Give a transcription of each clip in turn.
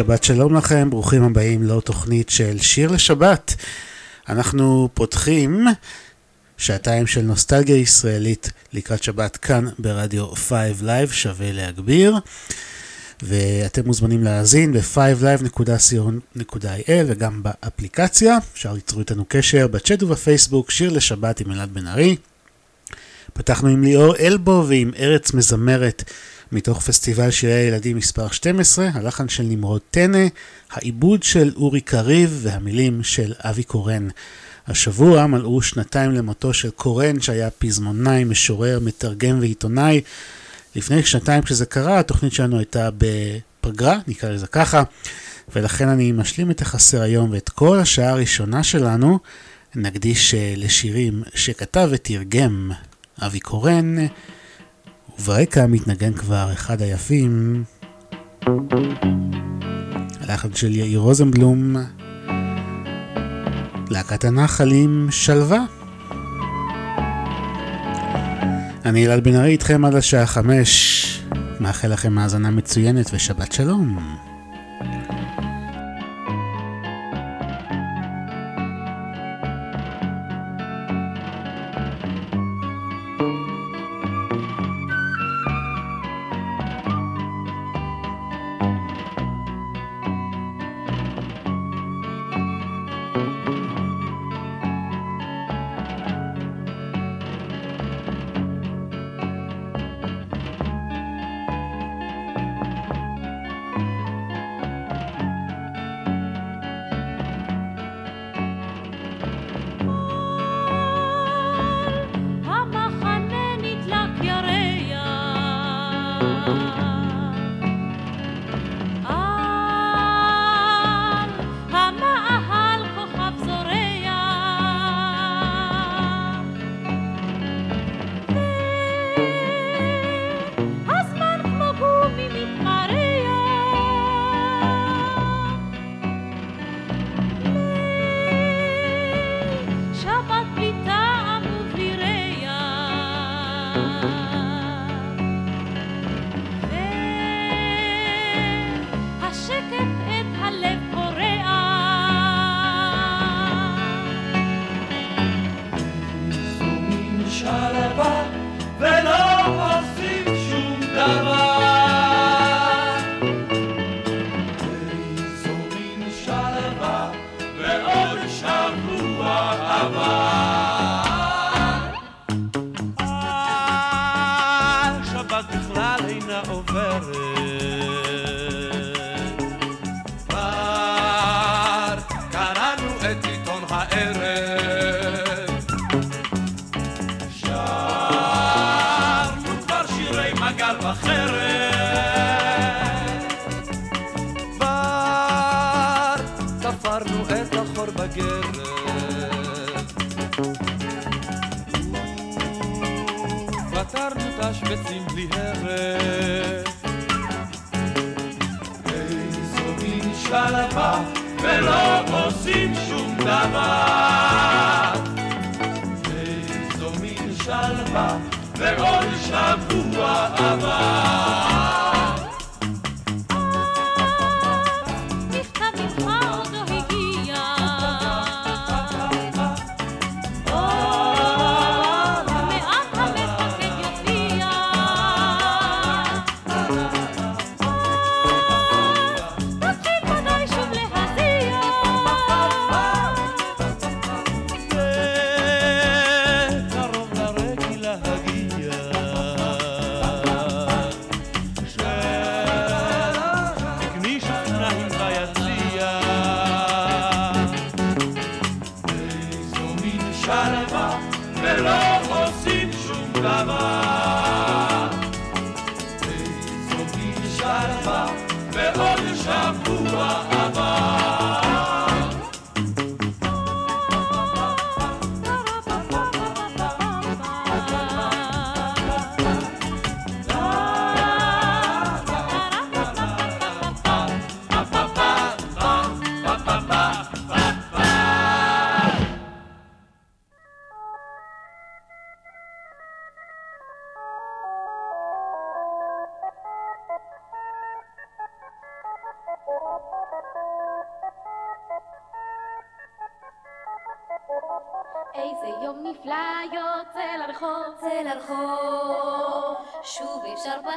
שבת שלום לכם, ברוכים הבאים לעוד תוכנית של שיר לשבת. אנחנו פותחים שעתיים של נוסטלגיה ישראלית לקראת שבת כאן ברדיו 5 Live, שווה להגביר. ואתם מוזמנים להאזין ב-5live.co.il וגם באפליקציה. אפשר ליצור איתנו קשר בצ'אט ובפייסבוק, שיר לשבת עם אלעד בן ארי. פתחנו עם ליאור אלבו ועם ארץ מזמרת. מתוך פסטיבל שירי הילדים מספר 12, הלחן של נמרוד טנא, העיבוד של אורי קריב והמילים של אבי קורן. השבוע מלאו שנתיים למותו של קורן שהיה פזמונאי, משורר, מתרגם ועיתונאי. לפני שנתיים כשזה קרה, התוכנית שלנו הייתה בפגרה, נקרא לזה ככה, ולכן אני משלים את החסר היום ואת כל השעה הראשונה שלנו נקדיש אה, לשירים שכתב ותרגם אבי קורן. וברקע מתנגן כבר אחד היפים, הלחן של יאיר רוזנבלום, להקת הנחלים שלווה. אני אלעד בן ארי איתכם עד השעה חמש, מאחל לכם האזנה מצוינת ושבת שלום.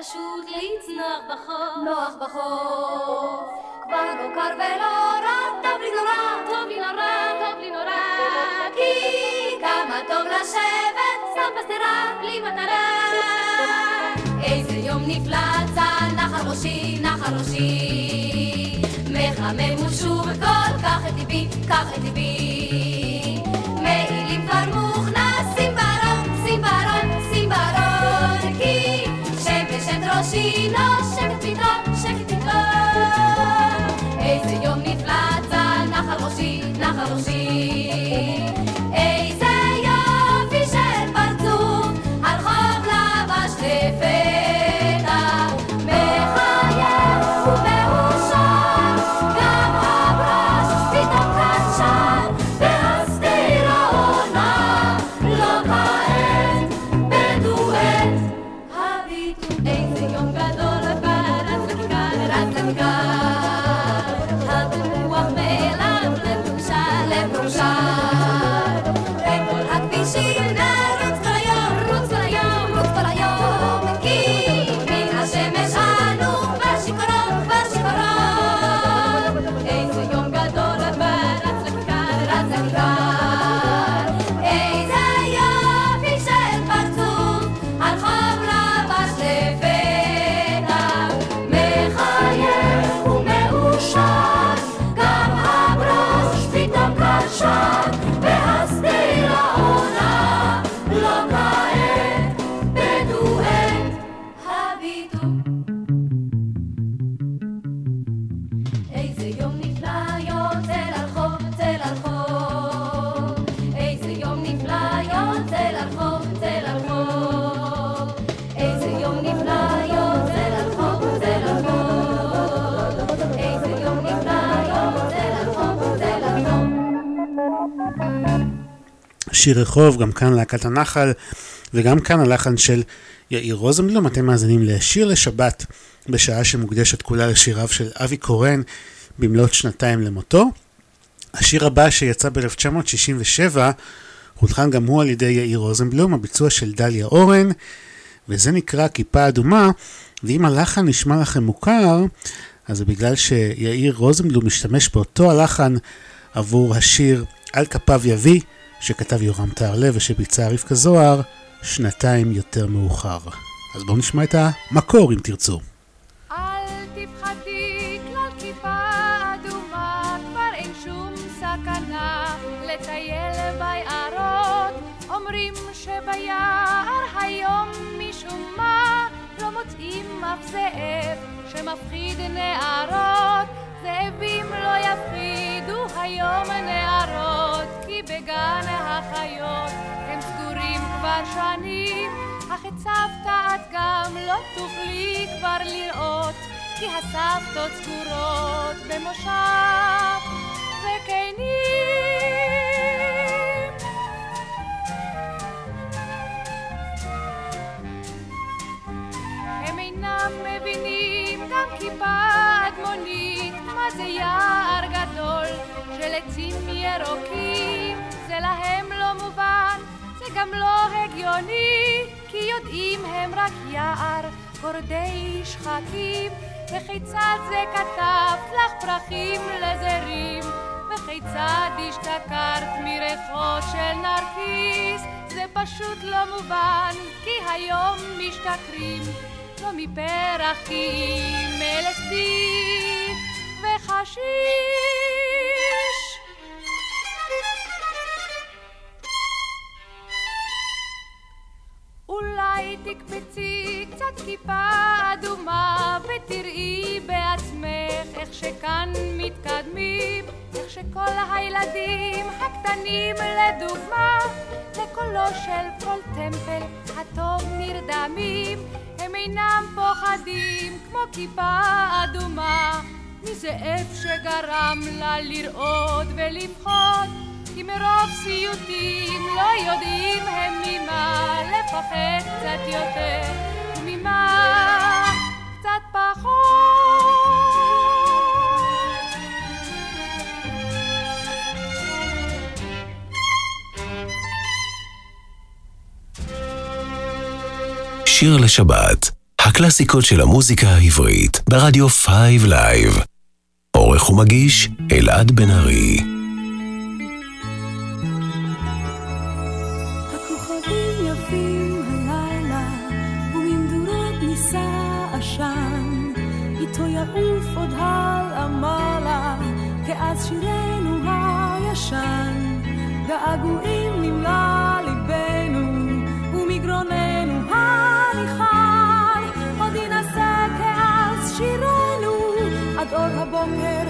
פשוט לצנוח בחוף. נוח בחוף. כבר לא קר ולא רע, טוב לי נורא, טוב לי נורא, טוב לי נורא. כי כמה טוב לשבת, סתם בשדרה, בלי מטרה. איזה יום נפלא, צעד נחל ראשי, נחל ראשי. מחמם הוא שוב כל כך את ליבי, כך את ליבי. Vamos שיר רחוב, גם כאן להקת הנחל, וגם כאן הלחן של יאיר רוזנבלום. אתם מאזינים לשיר לשבת, בשעה שמוקדשת כולה לשיריו של אבי קורן, במלאת שנתיים למותו. השיר הבא שיצא ב-1967, הולחן גם הוא על ידי יאיר רוזנבלום, הביצוע של דליה אורן, וזה נקרא כיפה אדומה, ואם הלחן נשמע לכם מוכר, אז זה בגלל שיאיר רוזנבלום משתמש באותו הלחן עבור השיר "על כפיו יביא", שכתב יורם טהרלב ושביצע רבקה זוהר שנתיים יותר מאוחר. אז בואו נשמע את המקור אם תרצו. לא זאב שמפחיד נערות זאבים לא יפחידו היום נערות, כי בגן החיות הם סגורים כבר שנים, אך את סבתא את גם לא תוכלי כבר לראות, כי הסבתות סגורות במושב וקנים. הם אינם מבינים גם כיפה אדמונית זה יער גדול של עצים ירוקים? זה להם לא מובן, זה גם לא הגיוני, כי יודעים הם רק יער גורדי שחקים. וכיצד זה כתבת לך פרחים לזרים? וכיצד השתכרת מריחות של נרקיס? זה פשוט לא מובן, כי היום משתכרים לא מפרח כי LSD וחשיש. אולי תקפצי קצת כיפה אדומה ותראי בעצמך איך שכאן מתקדמים, איך שכל הילדים הקטנים לדוגמה לקולו של כל טמפל הטוב נרדמים, הם אינם פוחדים כמו כיפה אדומה מזאב שגרם לה לרעוד ולפחות כי מרוב סיוטים לא יודעים הם ממה לפחד קצת יותר וממה קצת פחות שיר לשבת, הקלאסיקות של המוזיקה העברית, ברדיו 5 לייב. עורך ומגיש, אלעד בן ארי. שירנו הישן, געגועים עד אור הבוקר,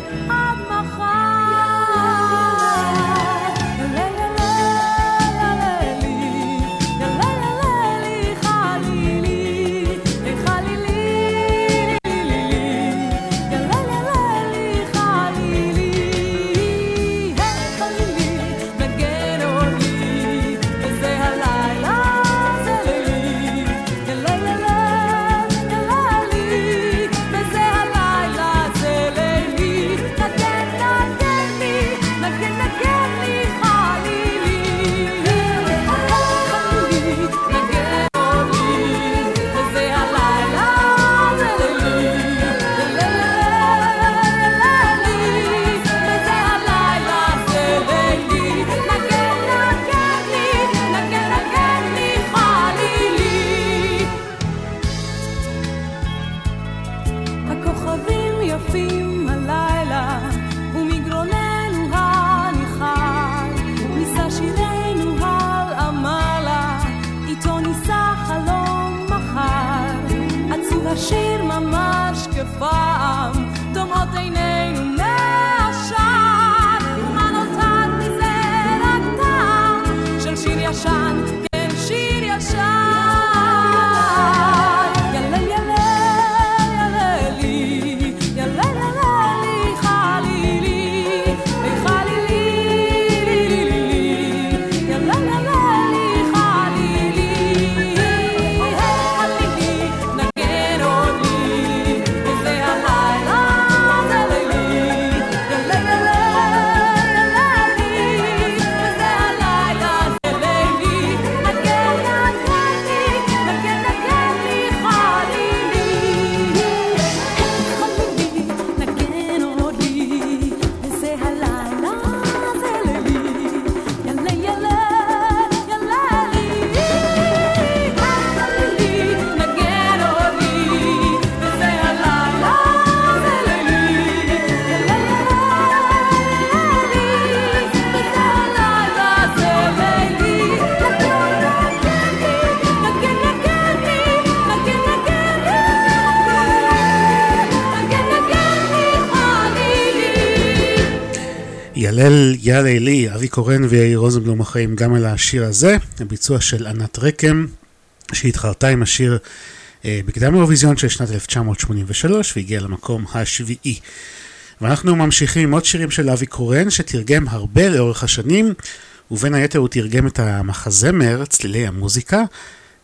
הלל יאלי לי, אבי קורן ויאיר רוזנבלום אחראים גם על השיר הזה, הביצוע של ענת רקם, שהתחרתה עם השיר אה, בקדם האירוויזיון של שנת 1983 והגיע למקום השביעי. ואנחנו ממשיכים עם עוד שירים של אבי קורן, שתרגם הרבה לאורך השנים, ובין היתר הוא תרגם את המחזמר, צלילי המוזיקה,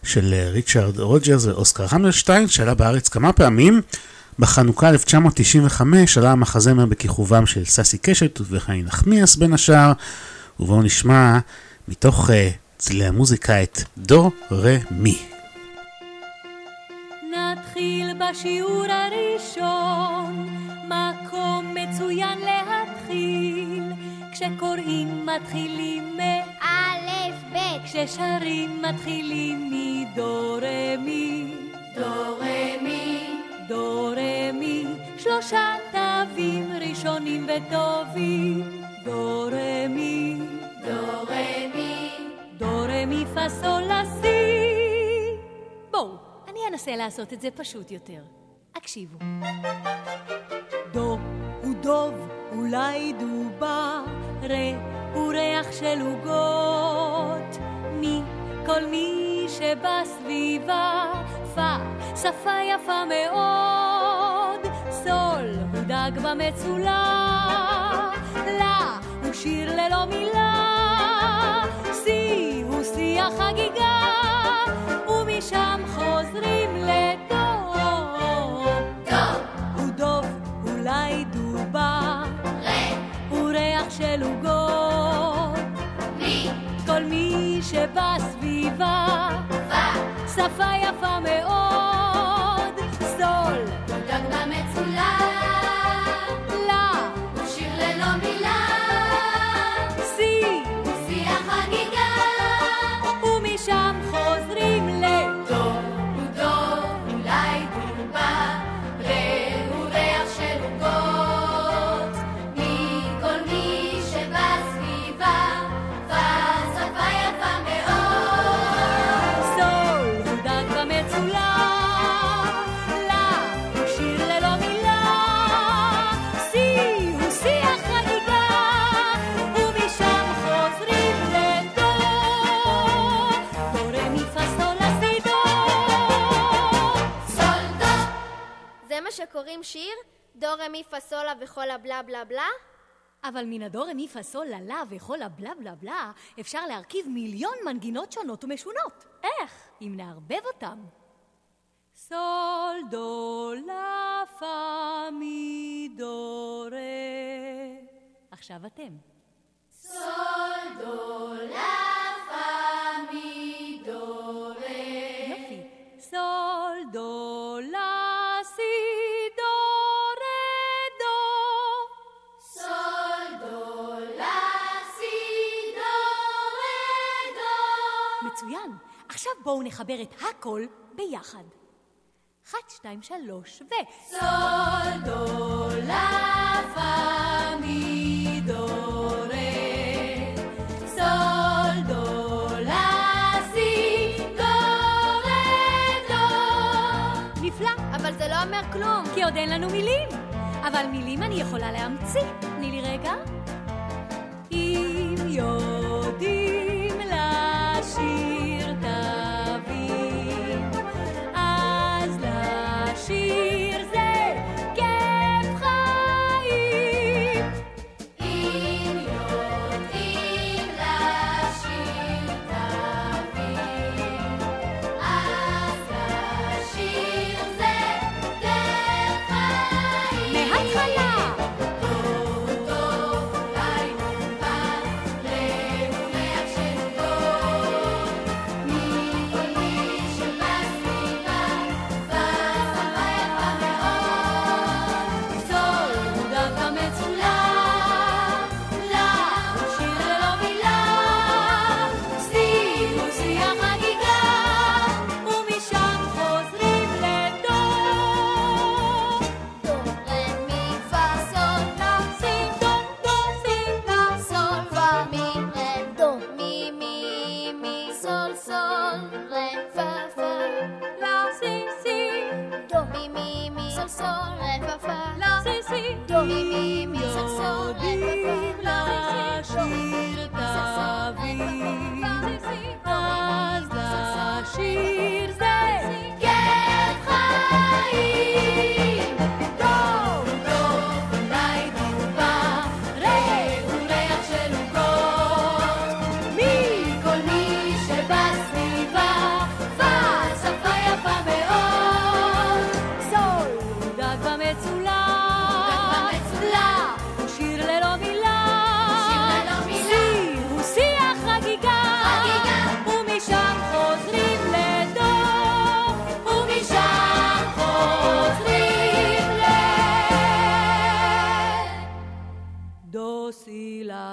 של אה, ריצ'רד רוג'רס ואוסקר המרשטיין, שעלה בארץ כמה פעמים. בחנוכה 1995 עלה המחזמר בכיכובם של ססי קשת וחיים נחמיאס בין השאר, ובואו נשמע מתוך uh, צלילי המוזיקה את דו רה מי. נתחיל בשיעור הראשון, מקום מצוין להתחיל, כשקוראים מתחילים מאלף בית, כששרים מתחילים מדו רה מי, דו רה מי. דו רה מי, שלושה תווים ראשונים וטובים. דו רה מי, דו רה מי, דו רה מי פה סול לה סי. בואו, אני אנסה לעשות את זה פשוט יותר. הקשיבו. דו הוא דוב, אולי דובה, רה הוא ריח של עוגות. מי, כל מי שבסביבה, פה שפה יפה מאוד, סול הוא דג במצולה, לה הוא שיר ללא מילה, סי הוא שיא החגיגה, ומשם חוזרים לדוב. דוב הוא דוב, אולי דובה, רה הוא ריח של עוגות, מי? כל מי שבסביבה, שפה יפה מאוד, שיר? דו רמי פסולה וכל הבלה בלה בלה? אבל מן הדו רמי פה סול לה לה וכל הבלה בלה בלה אפשר להרכיב מיליון מנגינות שונות ומשונות. איך? אם נערבב אותם. סול דו לה פה מי דו רה. עכשיו אתם. יופי. סול דו לה עכשיו בואו נחבר את הכל ביחד. אחת, שתיים, שלוש, ו... סול, דו, לה, פה, מי, דו, רה. סול, דו, לה, סי, דו, רה, דו. נפלא. אבל זה לא אומר כלום. כי עוד אין לנו מילים. אבל מילים אני יכולה להמציא. תני לי רגע. אם יודעים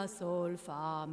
סי לה סול פה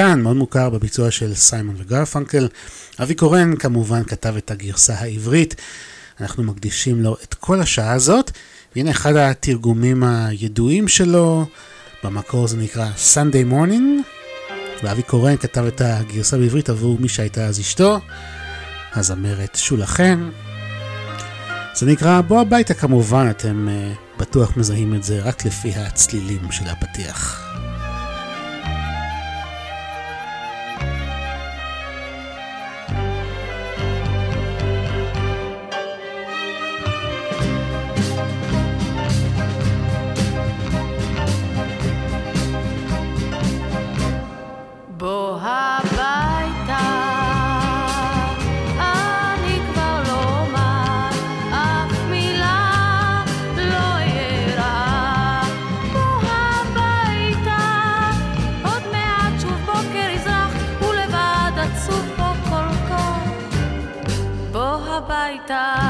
טאן, מאוד מוכר בביצוע של סיימון וגרפנקל. אבי קורן כמובן כתב את הגרסה העברית. אנחנו מקדישים לו את כל השעה הזאת. והנה אחד התרגומים הידועים שלו, במקור זה נקרא Sunday Morning, ואבי קורן כתב את הגרסה בעברית עבור מי שהייתה אז אשתו, הזמרת שולה חן. זה נקרא בוא הביתה כמובן, אתם uh, בטוח מזהים את זה רק לפי הצלילים של הפתיח. 다.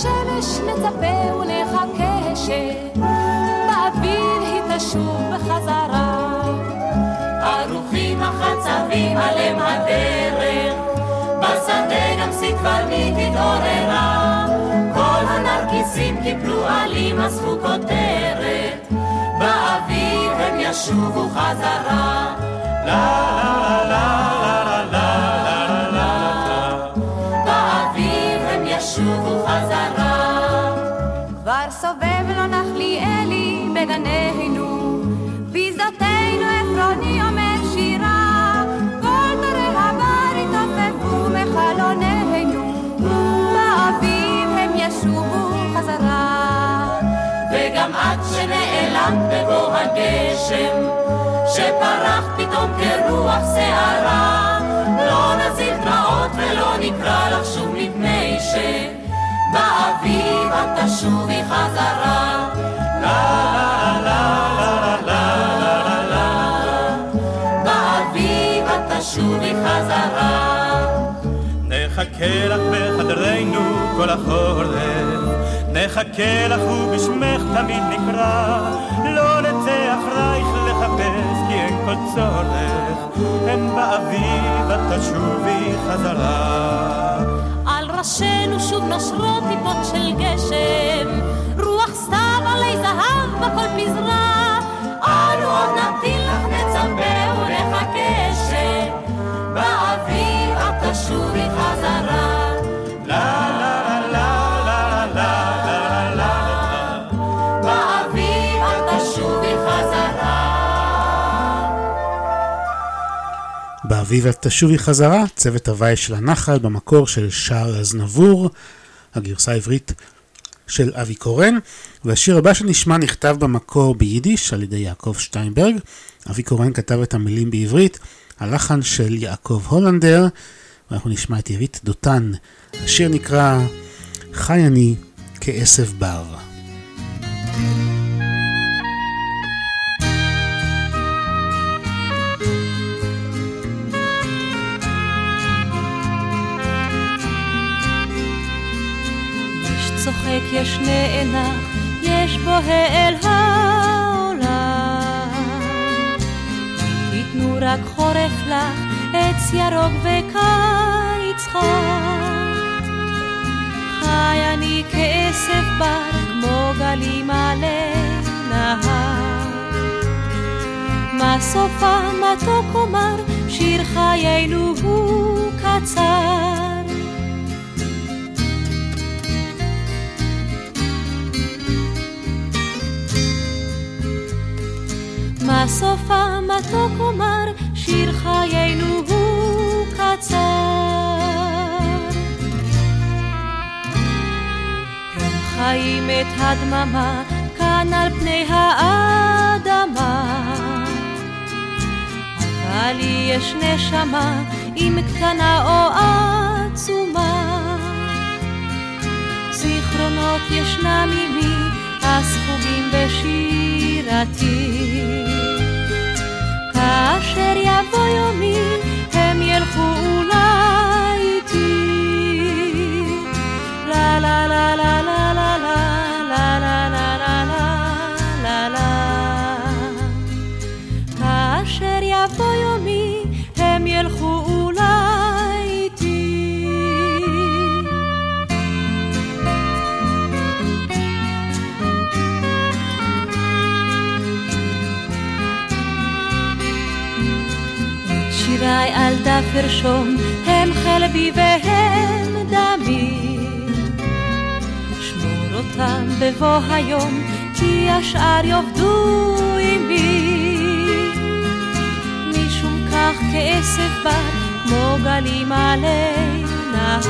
לשמש, נצפה ונחכה שבאביב היא תשוב בחזרה. ערוכים החצבים עליהם הדרך, בשדה גם סקבנית התעוררה, כל הנרקיסים קיפלו עלים אספו כותרת, באביב הם ישובו חזרה. לה לה לה לה בגנינו, בשדותינו עפרוני אומר שירה, כל דרי הבר התעופפו מחלוננו, באביב הם ישובו חזרה. וגם את שנעלמת בבוא הגשם, שפרח פתאום כרוח שערה, לא נזיל דמעות ולא נקרא לך שוב מפני שבאביב את תשובי חזרה. תשובי חזרה. נחכה לך בחדרנו כל החורף, נחכה לך ובשמך תמיד נקרא, לא נצא אחרייך לחפש כי אין כל צורך, הן באביב את תשובי חזרה. על ראשינו שוב נושרות טיפות של גשם, בכל פזרה. אנו עוד נמתין לך, נצפה ונחכה באביב את תשובי חזרה. באביב תשובי חזרה, צוות הוואי של הנחל במקור של שער הזנבור. הגרסה העברית של אבי קורן, והשיר הבא שנשמע נכתב במקור ביידיש על ידי יעקב שטיינברג. אבי קורן כתב את המילים בעברית, הלחן של יעקב הולנדר, ואנחנו נשמע את ירית דותן. השיר נקרא חי אני כעשב בר. צוחק, יש נאנח, יש בו האל העולם. תיתנו רק חורף לך, עץ ירוק וקיץ חם. חי אני כעשב בר, כמו גלים עלי נהר. מה סופה מתוק אומר, שיר חיינו הוא קצר. מה סופה מתוק אומר, שיר חיינו הוא קצר. הם חיים את הדממה כאן על פני האדמה. אבל יש נשמה, אם קטנה או עצומה. זיכרונות ישנם עימי, הספוגים בשירתי. כאשר יבוא יומי, הם ילכו ארשום, הם חלבי והם דמי. שמור אותם בבוא היום, כי השאר יאבדו עימי. משום כך כעשב בר, כמו גלים עלי נהר.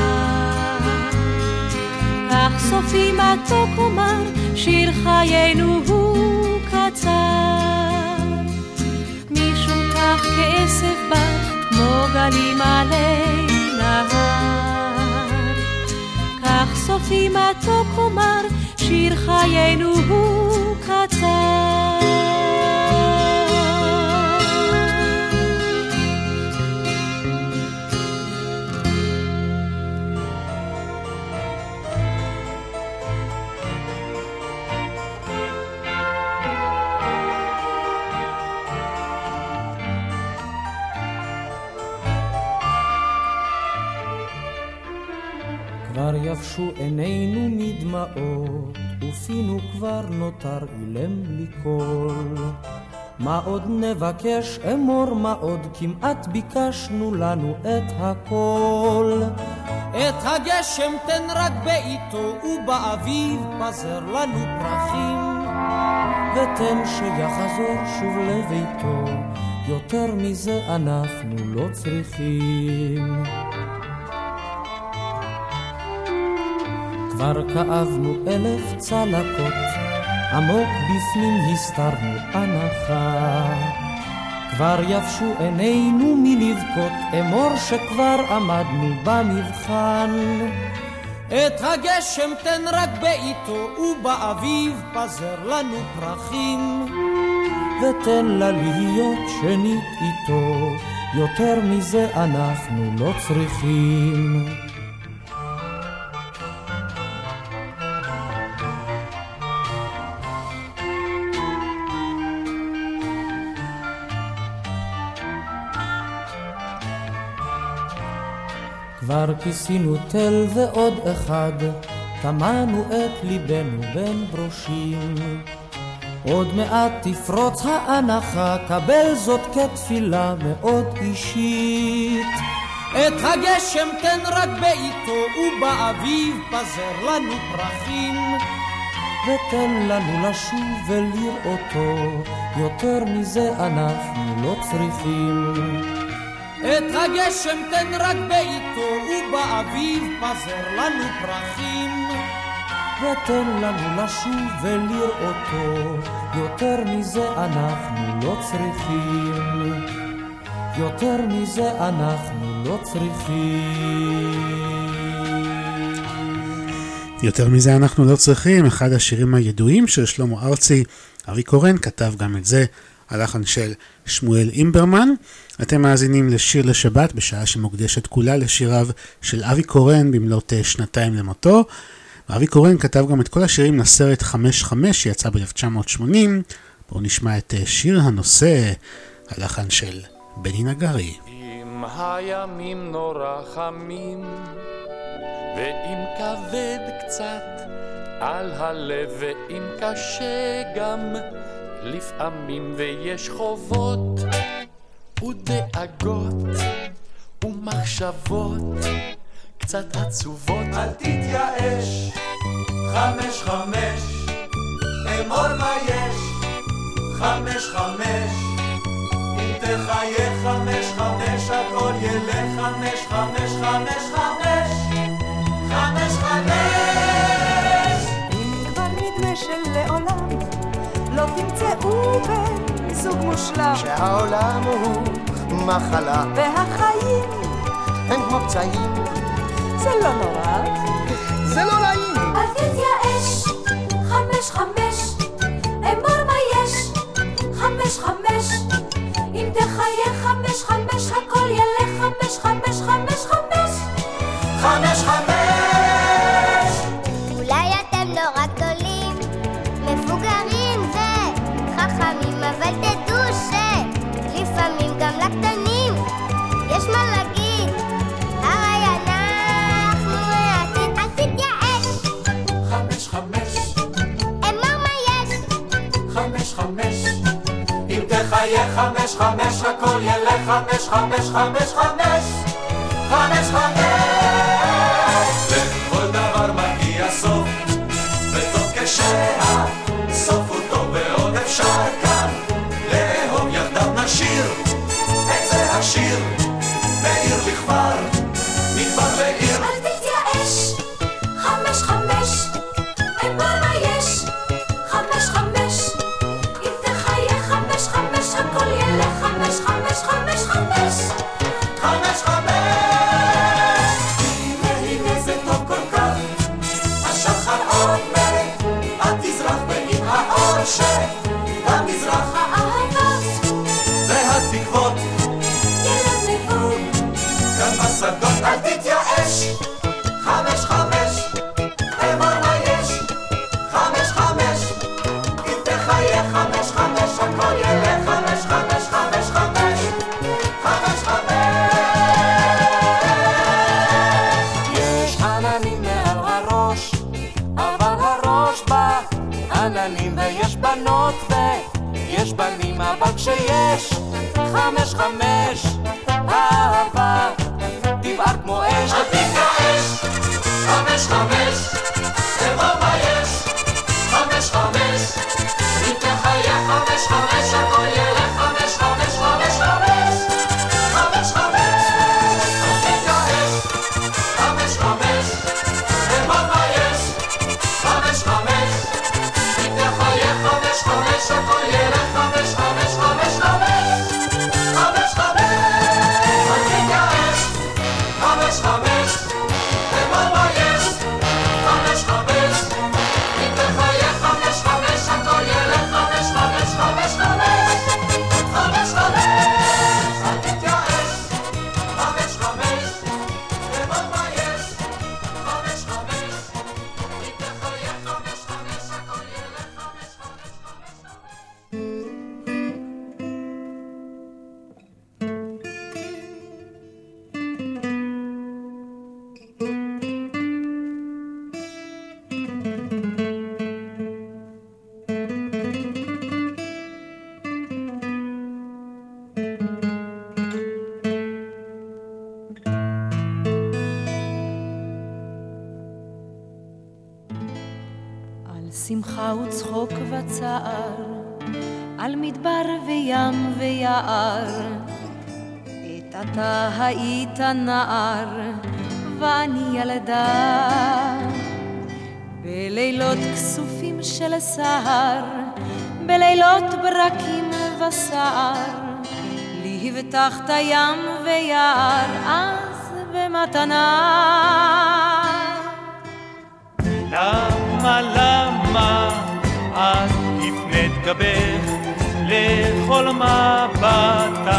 כך סופי מתוק אומר, שיר חיינו הוא קצר. משום כך כעשב כמו גלים עלי נהר. כך סופי מתוק אומר, שיר חיינו הוא קצר. יבשו עינינו מדמעות, ופינו כבר נותר אילם לי קול. מה עוד נבקש אמור, מה עוד כמעט ביקשנו לנו את הכל. את הגשם תן רק בעיתו, ובאביב פזר לנו פרחים. ותן שיחזור שוב לביתו, יותר מזה אנחנו לא צריכים. כבר כאבנו אלף צלקות, עמוק בפנים הסתרנו הנחה. כבר יבשו עינינו מלבכות, אמור שכבר עמדנו במבחן. את הגשם תן רק בעיתו, ובאביב פזר לנו פרחים. ותן לה להיות שנית איתו, יותר מזה אנחנו לא צריכים. כבר כיסינו תל ועוד אחד, טמנו את ליבנו בין ברושים. עוד מעט תפרוץ האנחה, קבל זאת כתפילה מאוד אישית. את הגשם תן רק בעיתו, ובאביב פזר לנו פרחים. ותן לנו לשוב ולראותו, יותר מזה אנחנו לא צריכים. את הגשם תן רק בעיתו, ובאביב פזר לנו פרחים. ותן לנו לשוב ולראותו, יותר מזה אנחנו לא צריכים. יותר מזה אנחנו לא צריכים. יותר מזה אנחנו לא צריכים, אחד השירים הידועים של שלמה ארצי, אבי קורן כתב גם את זה, הלחן של שמואל אימברמן. אתם מאזינים לשיר לשבת בשעה שמוקדשת כולה לשיריו של אבי קורן במלאת אה, שנתיים למותו. ואבי קורן כתב גם את כל השירים לסרט 55 שיצא ב-1980. בואו נשמע את אה, שיר הנושא, הלחן של בני נגרי. אם הימים נורא חמים ואם כבד קצת על הלב ואם קשה גם לפעמים ויש חובות ודאגות ומחשבות קצת עצובות. אל תתייאש, חמש חמש, אמור מה יש, חמש חמש, אם תחיה חמש חמש, הכל ילך. חמש חמש חמש, חמש תמצאו בן זוג מושלם, שהעולם הוא מחלה, והחיים הם כמו פצעים, זה לא נורא. זה לא נעים. אל תתייאש, חמש חמש, אמור מה יש, חמש חמש, אם תחיה חמש חמש, הכל ילך חמש חמש חמש חמש, חמש חמש. תחיה חמש חמש, הכל ילך חמש חמש חמש חמש, חמש חמש. שמחה וצחוק וצער, על מדבר וים ויער. את אתה היית נער ואני ילדה. בלילות כסופים של סהר בלילות ברקים וסער לי הבטחת ים ויער אז במתנה. למה, למה את הפנית גבך לכל מבטי?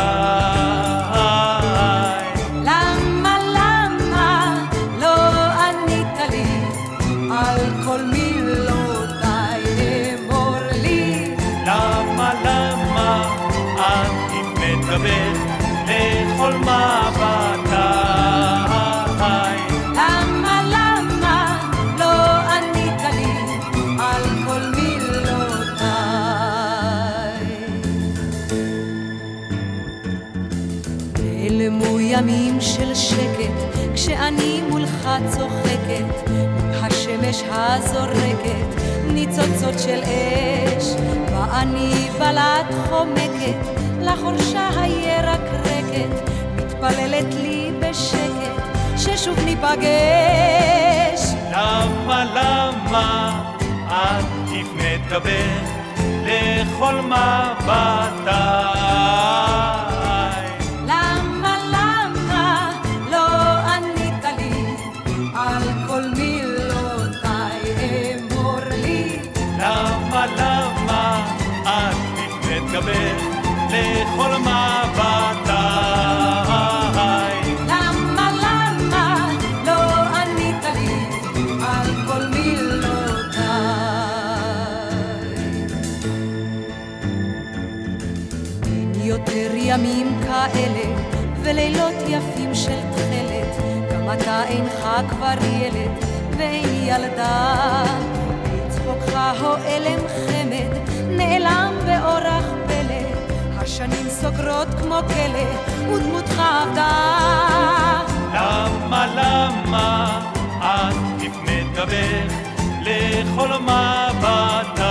ימים של שקט, כשאני מולך צוחקת, השמש הזורקת, ניצוצות של אש, ואני בלט חומקת, לחורשה הירקרקת, מתפללת לי בשקט, ששוב ניפגש. למה, למה את הפנית גבך לכל מבטי? ימים כאלה ולילות יפים של תכלת, גם אתה אינך כבר ילד ואין ילדה. לצחוקך הועלם חמד, נעלם באורח השנים סוגרות כמו כלא, ודמותך עבדה. למה, למה את הפנית גבך לכל מבטי?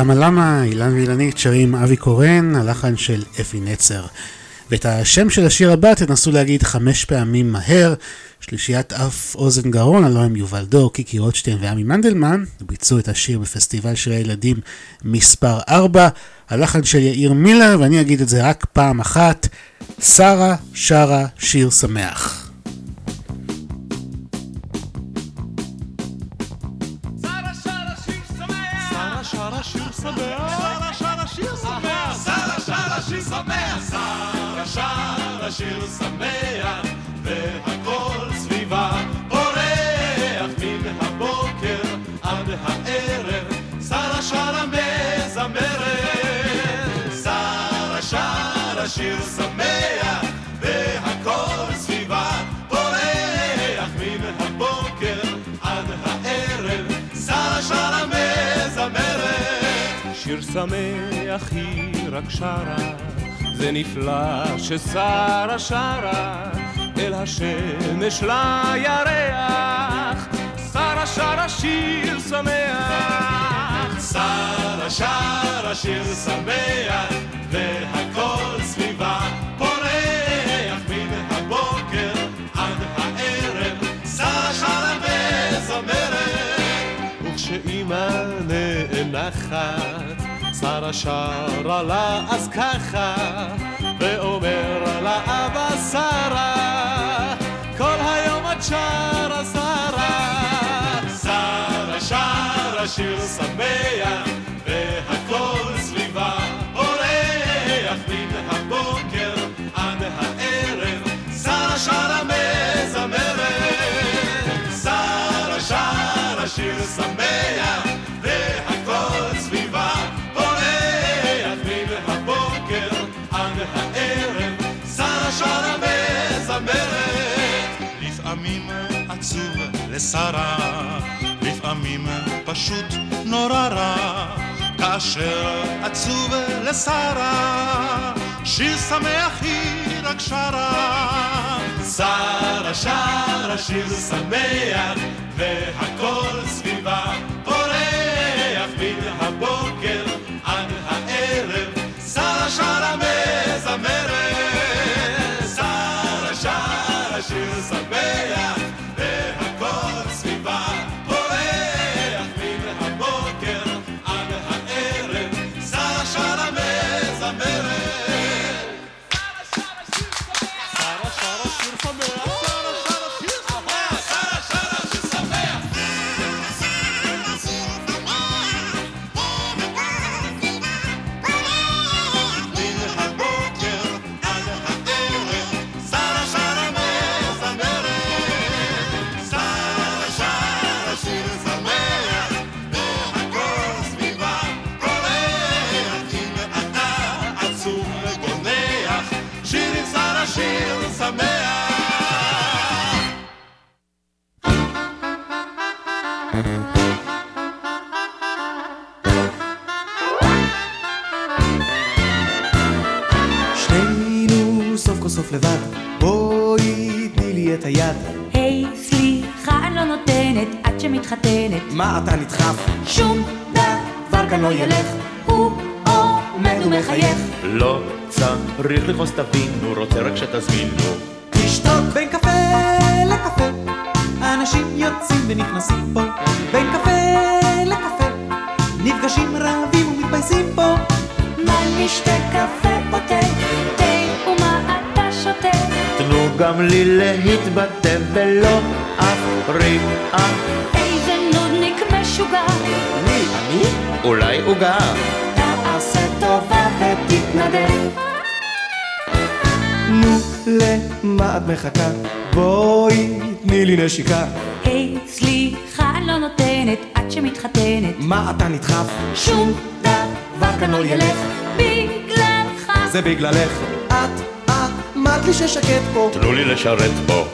למה למה, אילן ואילנית שרים אבי קורן, הלחן של אפי נצר. ואת השם של השיר הבא תנסו להגיד חמש פעמים מהר. שלישיית אף אוזן גרון, הלוא הם יובל דור, קיקי רוטשטיין ועמי מנדלמן, ביצעו את השיר בפסטיבל שירי הילדים מספר 4, הלחן של יאיר מילר, ואני אגיד את זה רק פעם אחת, שרה שרה שיר שמח. שרה שיר שמח, והכל סביבה פורח מן הבוקר עד הערב, שרה שרה מזמרת, שרה שרה שיר שמח, והכל סביבה פורח מן הבוקר עד הערב, שרה שרה מזמרת. שיר שמח היא רק שרה, זה נפלא ששרה שרה אל השמש לירח שרה שרה שיר שמח. שרה שרה שיר שמח והכל סביבה פורח מן הבוקר עד הערב. שרה שרה וזמרת וכשאימא נאנחת שרה שרה לה אז ככה, ואומר לה אבא שרה, כל היום את שרה שרה. שרה שרה שיר שמח זוב לשרה, לפעמים פשוט נורא רע, כאשר עצוב לשרה, שיר שמח היא רק שרה. שרה שרה שיר שמח, והכל סביבה פורח מן הבוקר עד הערב, שרה שרה מזמרת. שרה שרה שיר שמח בגללך. את, את, אמרת לי ששקט פה. תנו לי לשרת פה.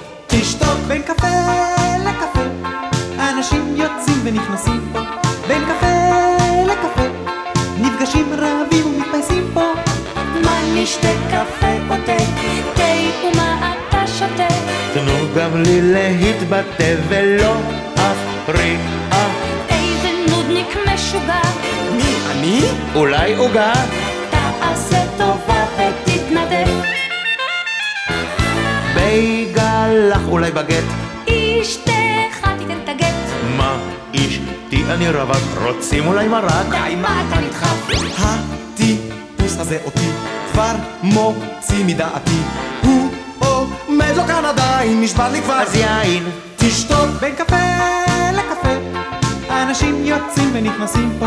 רוצים אולי מרק? די, מה אתה נדחף? הטיפוס הזה אותי כבר מוציא מדעתי. הוא עומד לו כאן עדיין, נשבר לי כבר. אז יין. תשתות בין קפה לקפה. אנשים יוצאים ונכנסים פה.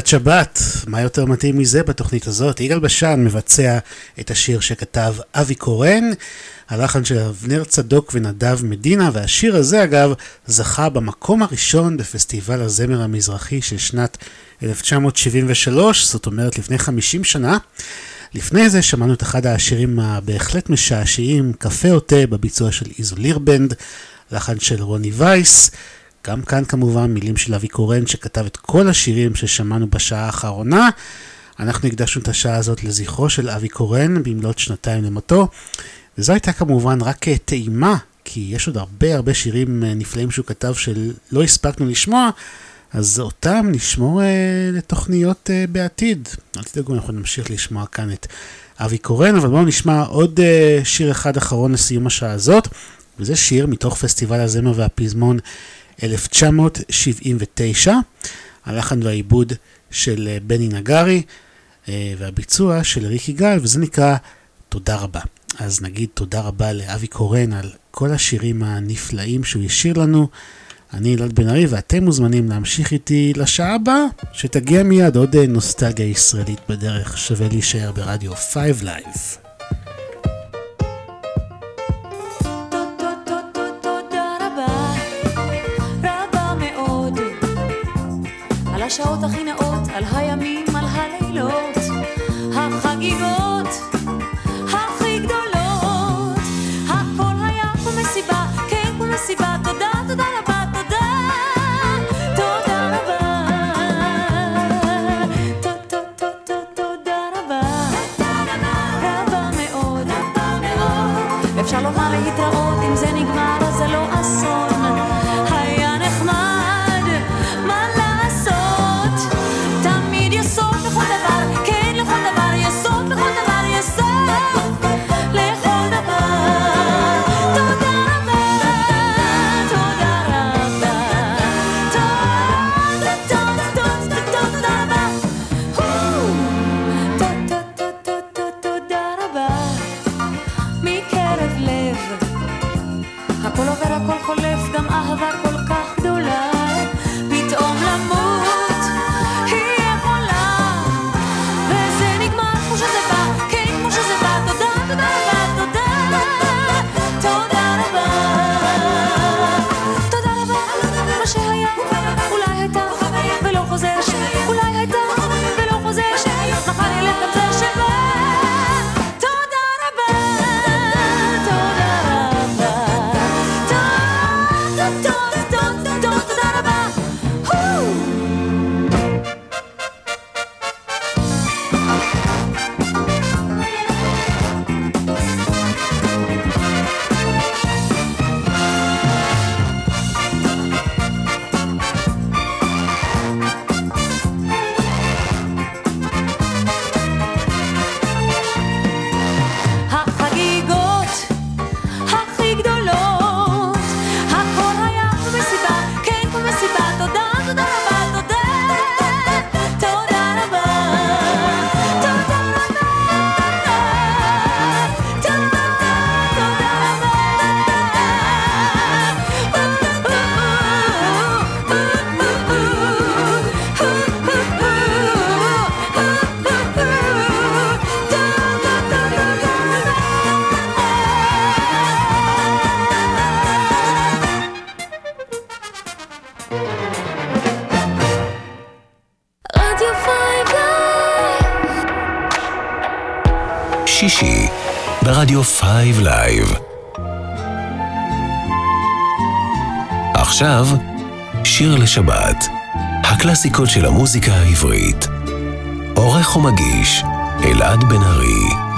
לקראת שבת, מה יותר מתאים מזה בתוכנית הזאת? יגאל בשן מבצע את השיר שכתב אבי קורן, הלחן של אבנר צדוק ונדב מדינה, והשיר הזה אגב זכה במקום הראשון בפסטיבל הזמר המזרחי של שנת 1973, זאת אומרת לפני 50 שנה. לפני זה שמענו את אחד השירים הבהחלט משעשעים, קפה או תה, בביצוע של איזוליר בנד, לחן של רוני וייס. גם כאן כמובן מילים של אבי קורן שכתב את כל השירים ששמענו בשעה האחרונה. אנחנו הקדשנו את השעה הזאת לזכרו של אבי קורן במלאת שנתיים למותו. וזו הייתה כמובן רק טעימה, כי יש עוד הרבה הרבה שירים נפלאים שהוא כתב שלא הספקנו לשמוע, אז אותם נשמור אה, לתוכניות אה, בעתיד. אל תדאגו, אנחנו נמשיך לשמוע כאן את אבי קורן, אבל בואו נשמע עוד אה, שיר אחד אחרון לסיום השעה הזאת, וזה שיר מתוך פסטיבל הזמר והפזמון 1979, הלחן והעיבוד של בני נגרי והביצוע של ריקי גל, וזה נקרא תודה רבה. אז נגיד תודה רבה לאבי קורן על כל השירים הנפלאים שהוא השאיר לנו. אני אלעד בן ארי ואתם מוזמנים להמשיך איתי לשעה הבאה, שתגיע מיד עוד נוסטלגיה ישראלית בדרך, שווה להישאר ברדיו 5 Live. השעות הכי נאות, על הימים, על הלילות, החגיגות הכי גדולות. הכל היה כמו מסיבה, כן כמו מסיבה, תודה, לשבת, הקלאסיקות של המוזיקה העברית. עורך ומגיש, אלעד בן ארי.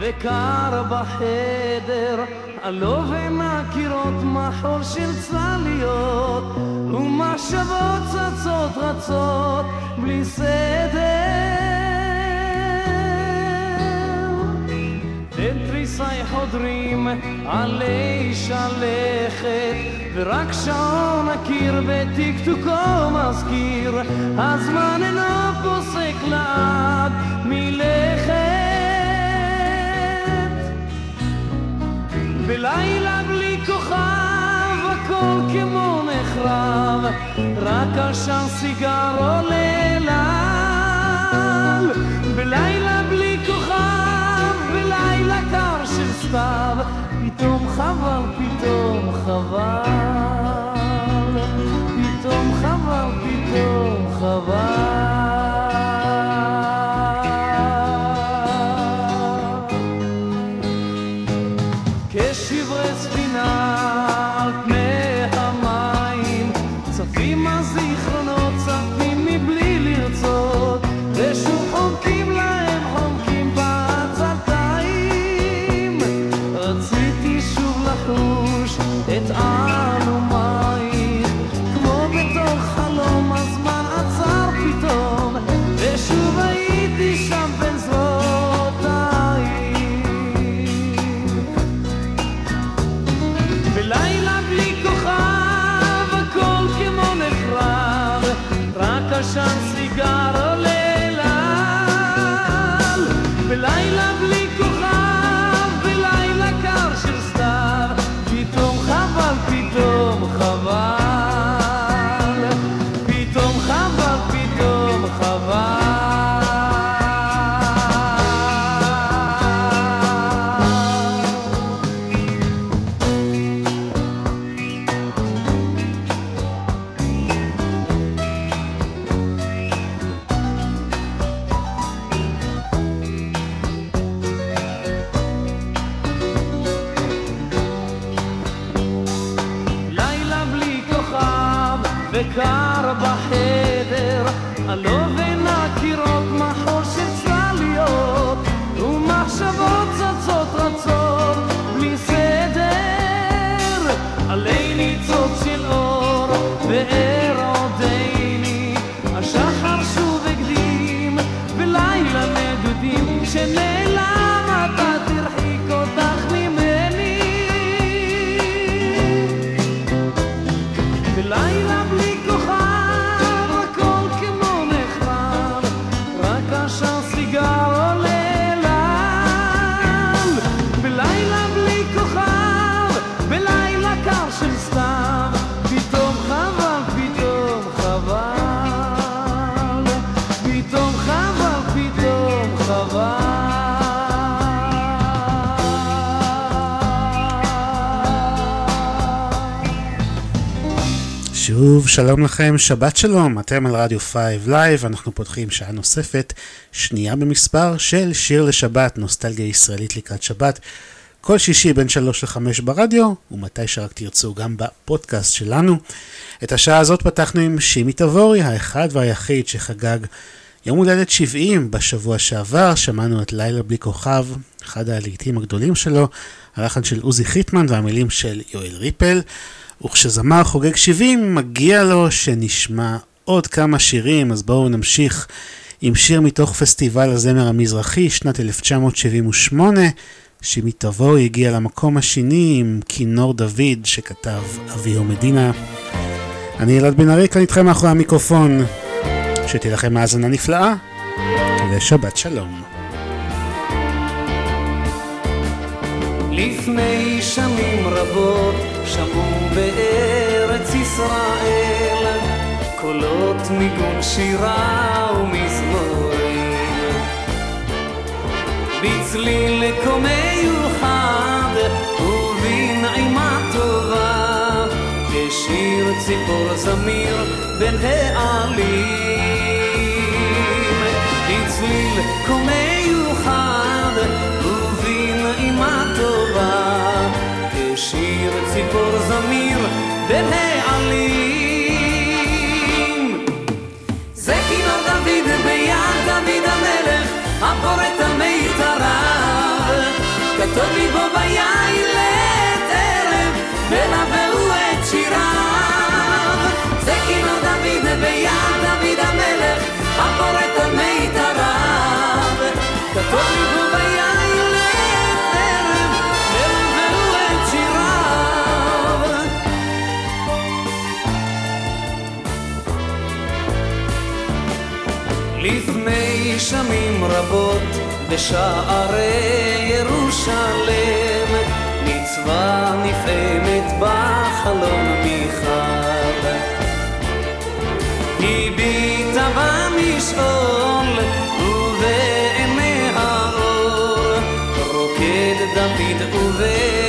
וקר בחדר, עלו בין הקירות מחול של צלליות, ומחשבות צצות רצות בלי סדר. תריסי חודרים עלי שלכת, ורק שעון הקיר בטקטוקו מזכיר, הזמן אינו פוסק לעד מלכת. בלילה בלי כוכב הכל כמו נחרב רק עשן סיגר עולה לל בלילה בלי כוכב בלילה קר של סתיו פתאום חבל פתאום חבל. פתאום חבל פתאום חבל שוב, שלום לכם, שבת שלום, אתם על רדיו 5 לייב, אנחנו פותחים שעה נוספת, שנייה במספר של שיר לשבת, נוסטלגיה ישראלית לקראת שבת, כל שישי בין 3 ל-5 ברדיו, ומתי שרק תרצו גם בפודקאסט שלנו. את השעה הזאת פתחנו עם שימי תבורי, האחד והיחיד שחגג יום הולדת 70 בשבוע שעבר, שמענו את לילה בלי כוכב, אחד הלהיטים הגדולים שלו, הלחן של עוזי חיטמן והמילים של יואל ריפל. וכשזמר חוגג 70, מגיע לו שנשמע עוד כמה שירים, אז בואו נמשיך עם שיר מתוך פסטיבל הזמר המזרחי, שנת 1978. שימי תבואי הגיע למקום השני עם כינור דוד שכתב אביהו מדינה. אני אלעד בן ארי, כאן איתכם מאחורי המיקרופון. שתהיה לכם האזנה נפלאה, ושבת שלום. לפני שנים רבות שמעו בארץ ישראל קולות מגון שירה ומזמורים. בצליל קומי יוחד ובנעימה טובה השיר ציפור זמיר בין העלים. בצליל קומי כשיר ציפור זמיר בין העלים לפני שנים רבות בשערי ירושלם מצווה נפעמת בחלון מיכל הביטה במשעול ובעיני האור רוקד דוד ובן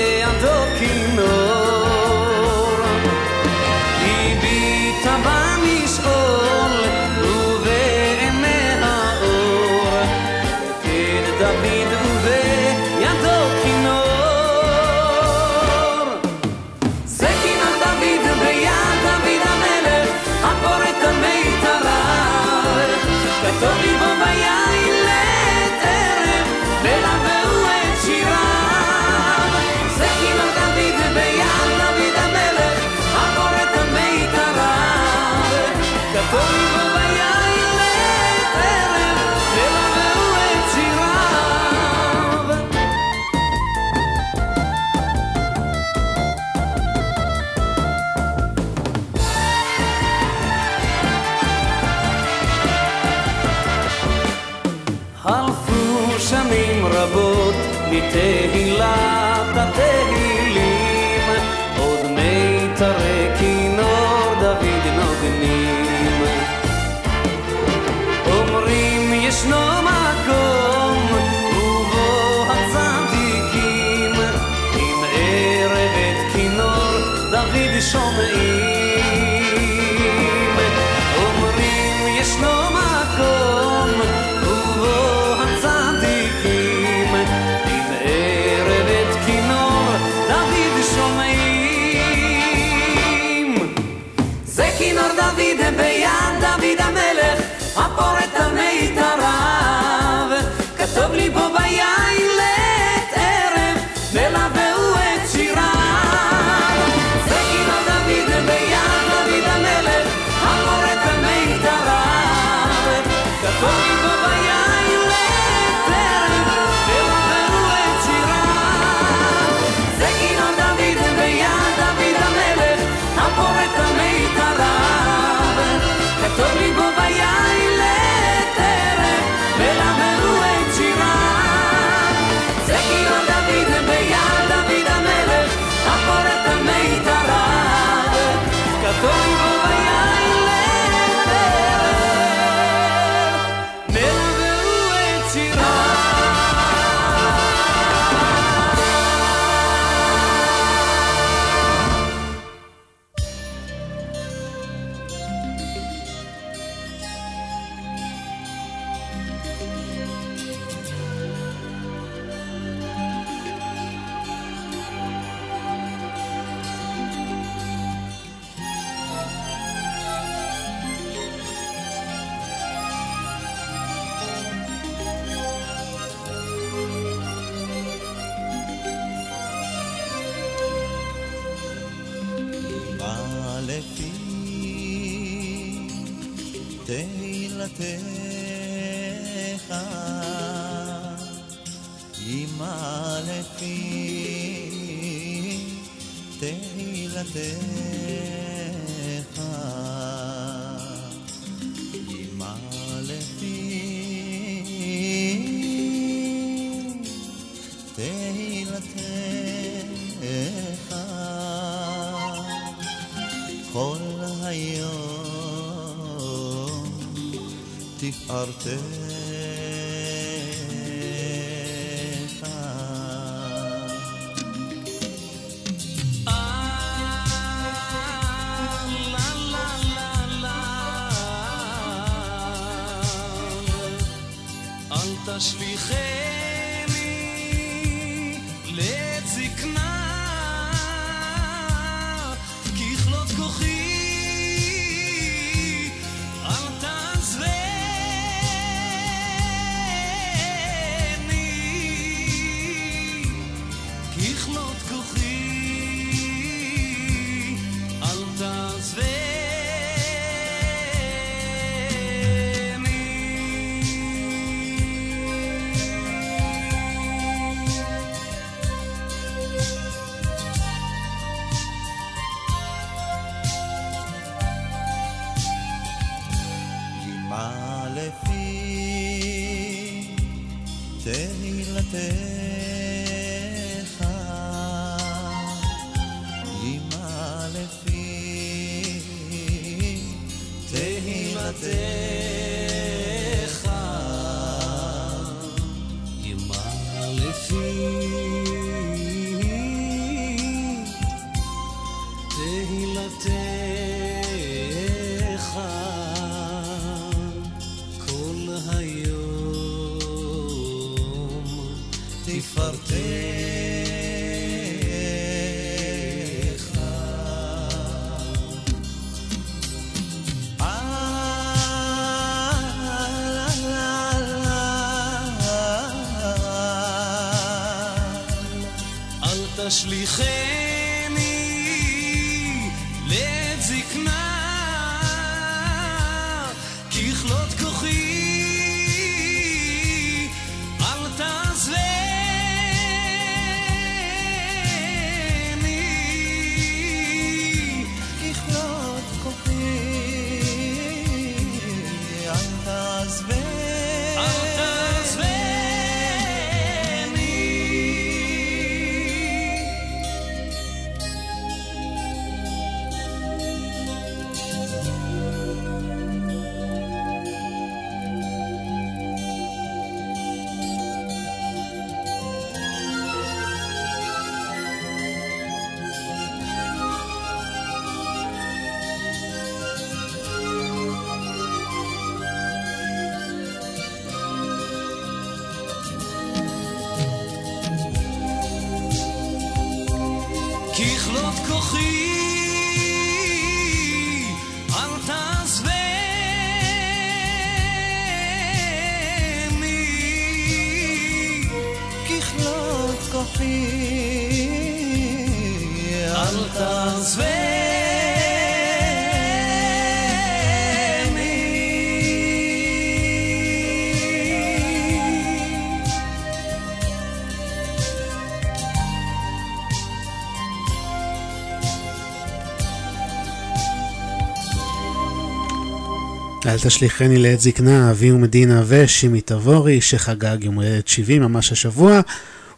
תשליכני לעת זקנה, אביהו מדינה ושימי תבורי, שחגג יום הולדת 70 ממש השבוע,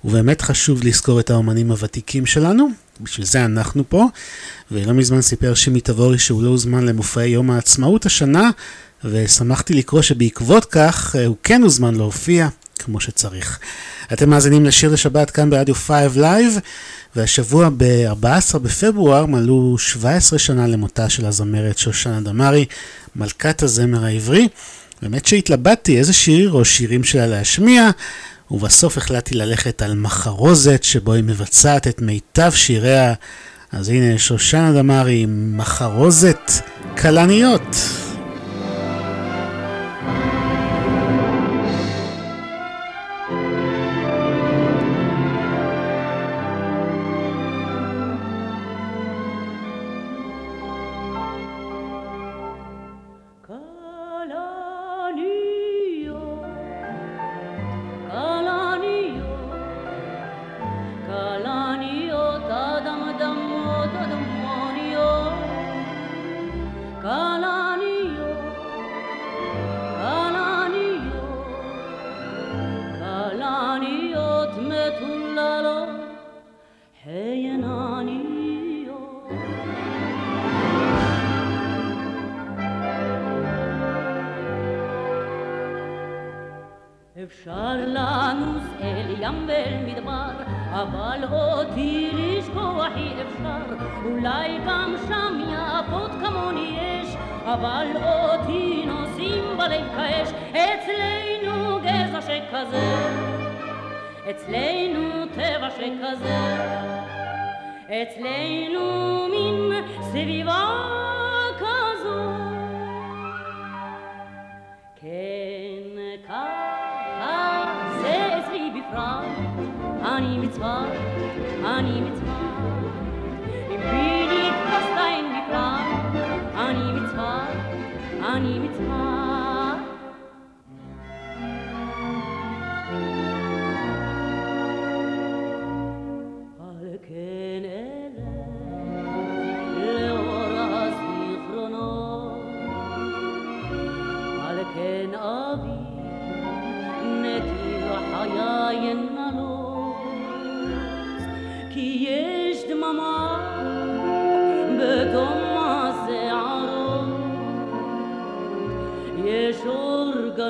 ובאמת חשוב לזכור את האומנים הוותיקים שלנו, בשביל זה אנחנו פה, ולא מזמן סיפר שימי תבורי שהוא לא הוזמן למופעי יום העצמאות השנה, ושמחתי לקרוא שבעקבות כך אה, הוא כן הוזמן להופיע, כמו שצריך. אתם מאזינים לשיר לשבת כאן ברדיו 5 לייב, והשבוע ב-14 בפברואר מלאו 17 שנה למותה של הזמרת שושנה דמארי, מלכת הזמר העברי. באמת שהתלבטתי איזה שיר או שירים שלה להשמיע, ובסוף החלטתי ללכת על מחרוזת שבו היא מבצעת את מיטב שיריה. אז הנה שושנה דמארי מחרוזת. כלניות, אולי גם שם יפות כמוני יש, אבל אותי נושאים בלב כאש. אצלנו גזע שכזה, אצלנו טבע שכזה, אצלנו מין סביבה כזו. כן, ככה זה אצלי בפרט, אני מצוות, אני מצוות, Wie lieb das dein Plan, Ani mitzvah, Ani mitzvah.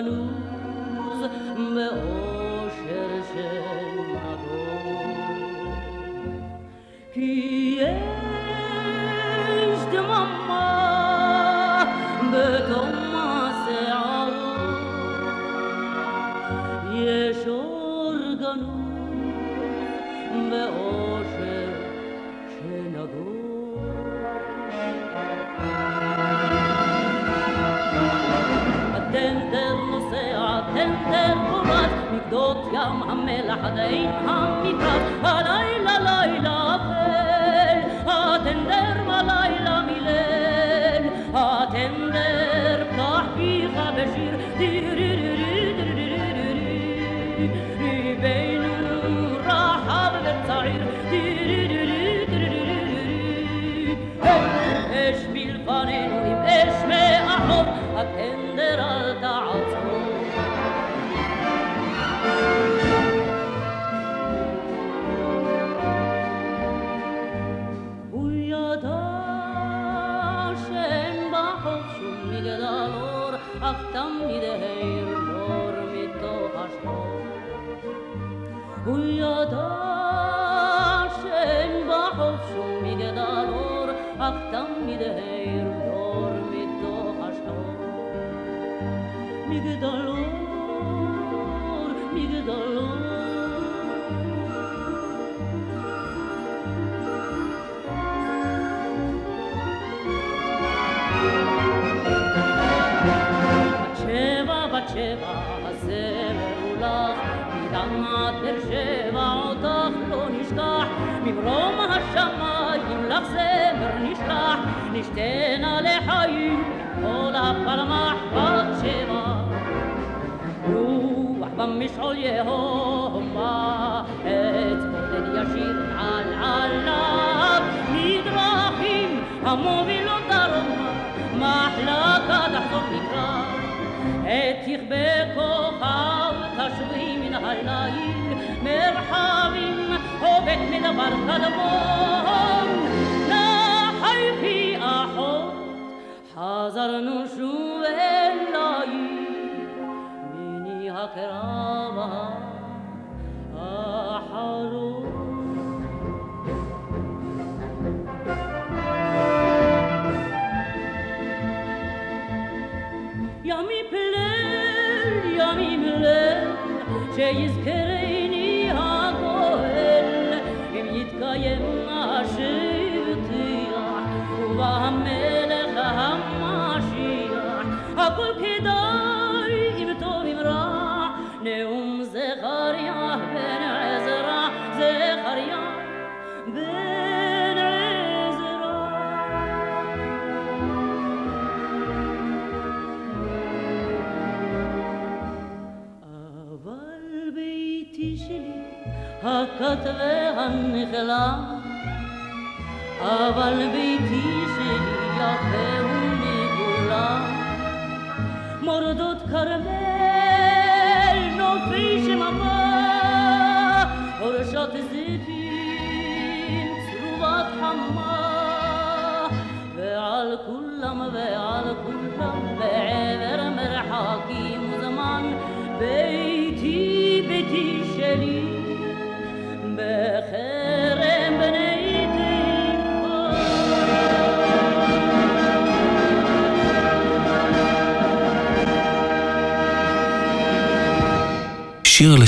nous. they call me proud, but I. מדמת באר שבע אותך לא נשכח, ממרום השמיים לך זמר נשלח, נשתנה לחיים, כל הפלמח בת שבע. רוח במשעול יהומה, עץ בודד ישיר על עליו, מדרכים המובילות דרומה, מחלקה תחזור לקראת. עת יכבה כוכב תשובי מן הליל, הערים, עובד מדבר קדמון. נא חלפי אחות, חזרנו שוב אל...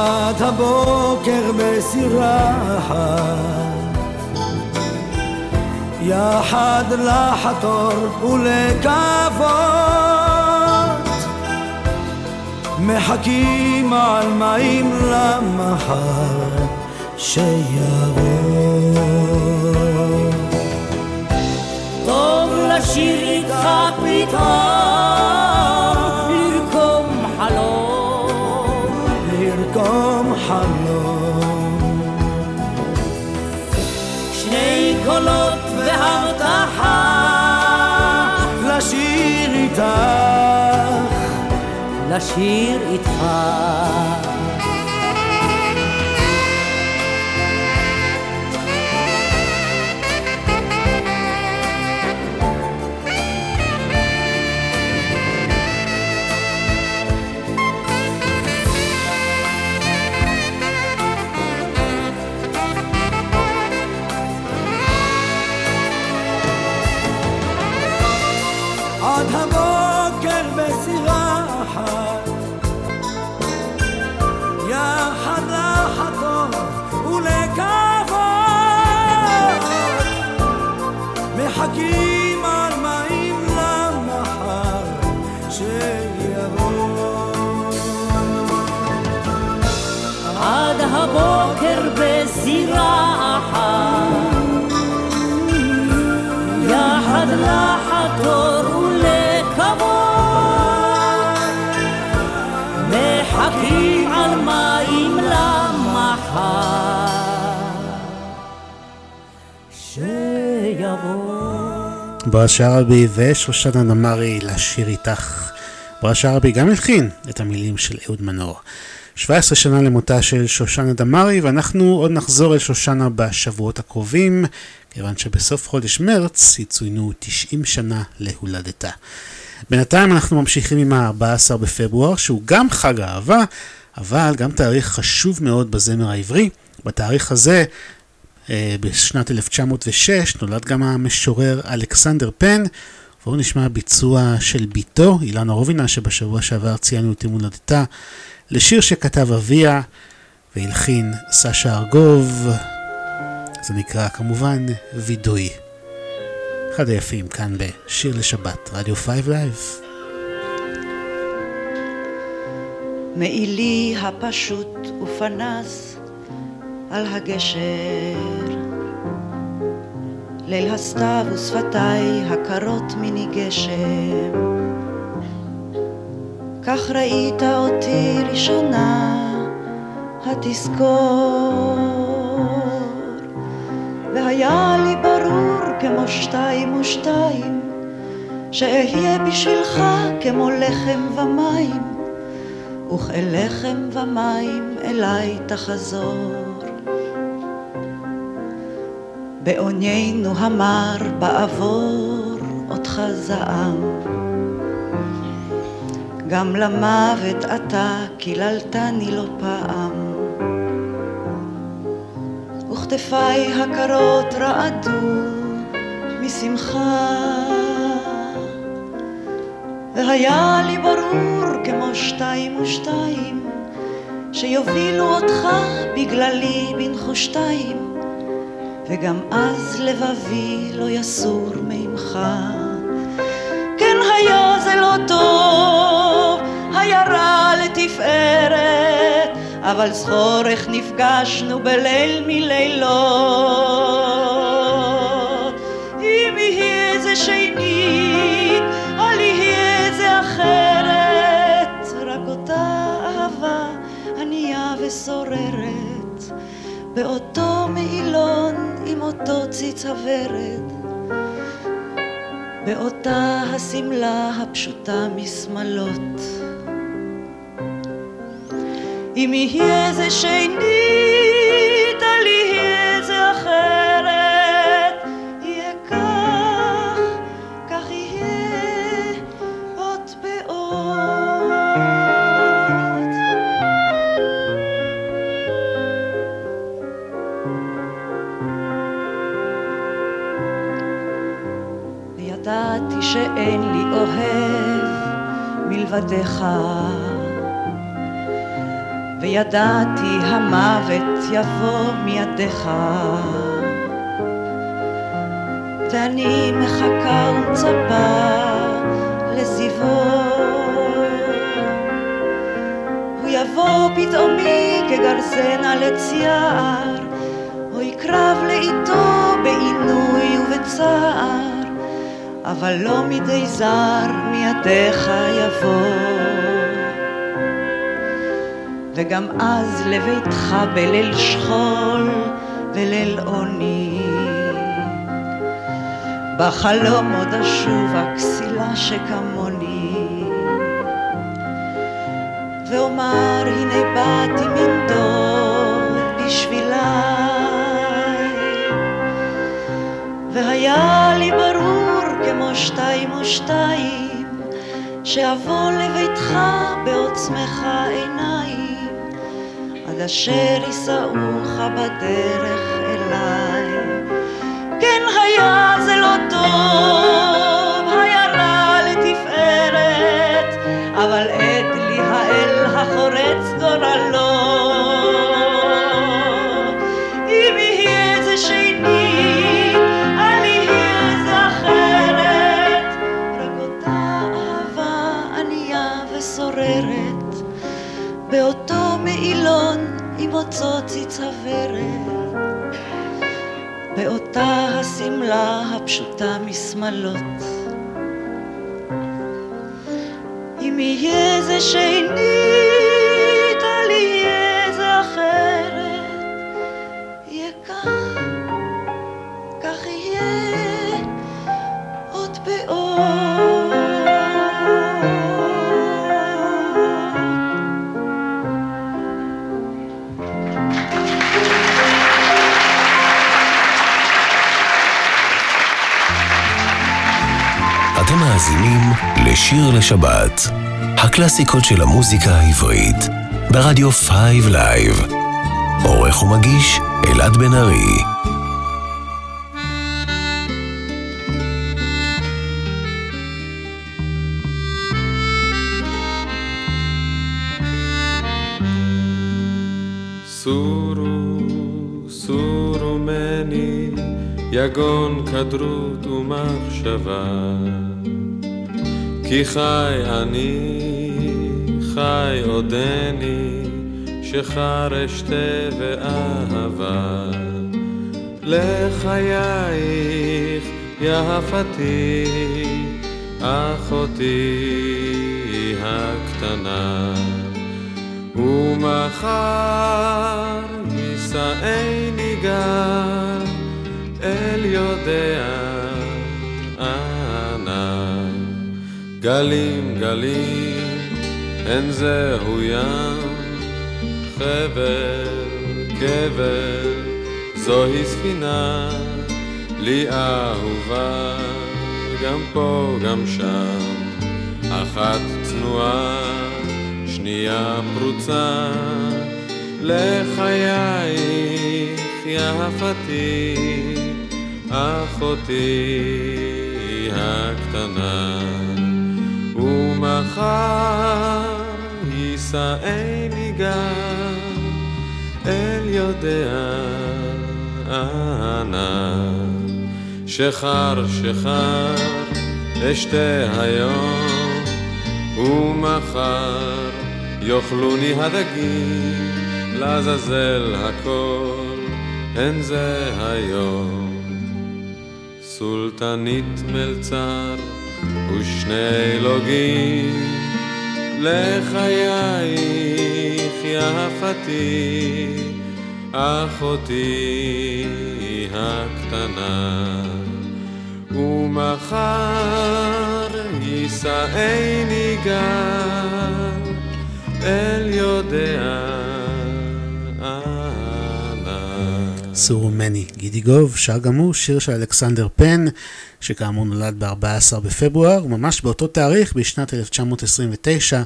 עד הבוקר בסירה יחד לחתור ולקוות. מחכים על מים למחר שיבוא. טוב לשיר איתך פתאום לשיר איתך בועז שרעבי ושושנה נמרי לשיר איתך. בועז שרעבי גם הלחין את המילים של אהוד מנור. 17 שנה למותה של שושנה דמארי, ואנחנו עוד נחזור אל שושנה בשבועות הקרובים, כיוון שבסוף חודש מרץ יצוינו 90 שנה להולדתה. בינתיים אנחנו ממשיכים עם ה-14 בפברואר, שהוא גם חג האהבה, אבל גם תאריך חשוב מאוד בזמר העברי. בתאריך הזה, בשנת 1906, נולד גם המשורר אלכסנדר פן, ואנו נשמע ביצוע של בתו, אילנה רובינה, שבשבוע שעבר ציינו את יום הולדתה, לשיר שכתב אביה, והלחין סשה ארגוב. זה נקרא כמובן וידוי. אחד היפים כאן בשיר לשבת, רדיו 5 לייב. מעילי הפשוט ופנס על הגשר. ליל הסתיו ושפתיי הקרות מני גשם. כך ראית אותי ראשונה התזכור. והיה לי ברור כמו שתיים ושתיים שאהיה בשבילך כמו לחם ומים. וכאלחם ומים אליי תחזור. בעוניינו המר בעבור אותך זעם. גם למוות אתה קיללתני לא פעם. וכתפיי הקרות רעדו משמחה. והיה לי ברור כמו שתיים ושתיים שיובילו אותך בגללי בנחושתיים וגם אז לבבי לא יסור ממך. כן היה זה לא טוב, היה רע לתפארת אבל זכור איך נפגשנו בליל מלילות. אם יהיה זה שנית, אל יהיה זה אחרת רק אותה אהבה ענייה ושוררת באותו מעילון עם אותו ציץ הוורד באותה השמלה הפשוטה משמלות. אם יהיה זה שנית, מלבדך וידעתי המוות יבוא מידיך. ואני מחכה ומצפה לזיוו. הוא יבוא פתאומי כגרזן על עץ יער או יקרב לאיתו בעינוי ובצער אבל לא מידי זר מידיך יבוא וגם אז לביתך בליל שכול וליל עוני. בחלום עוד אשובה כסילה שכמוני. ואומר הנה באתי מן דוד בשבילי. והיה לי כמו שתיים ושתיים שאבוא לביתך בעוצמך עיניים עד אשר יישאוך בדרך אליי. כן היה זה לא טוב, השמלה הפשוטה משמלות. אם יהיה זה שנית, מאזינים לשיר לשבת, הקלאסיקות של המוזיקה העברית, ברדיו 5 לייב. עורך ומגיש אלעד בן ארי. סורו, סורו מני, יגון כדרות ומחשבה. כי חי אני, חי עודני, שחר אשתה ואהבה. לחייך יפתי, אחותי הקטנה. ומחר יישאני גל אל יודע גלים גלים אין זהו ים, חבל קבר זוהי ספינה לי אהובה. גם פה גם שם, אחת צנועה שנייה פרוצה. לחייך יפתי, אחותי הקטנה. יישאני גם אל יודע אנה. שחר שחר אשתה היום ומחר יאכלוני הדגים, לעזאזל הכל, הן זה היום. סולטנית מלצר ושני לוגים, לחייך יפתי, אחותי הקטנה. ומחר יישאני גל אל יודע סורו מני. גידי גוב שר גם הוא שיר של אלכסנדר פן, שכאמור נולד ב-14 בפברואר, וממש באותו תאריך, בשנת 1929,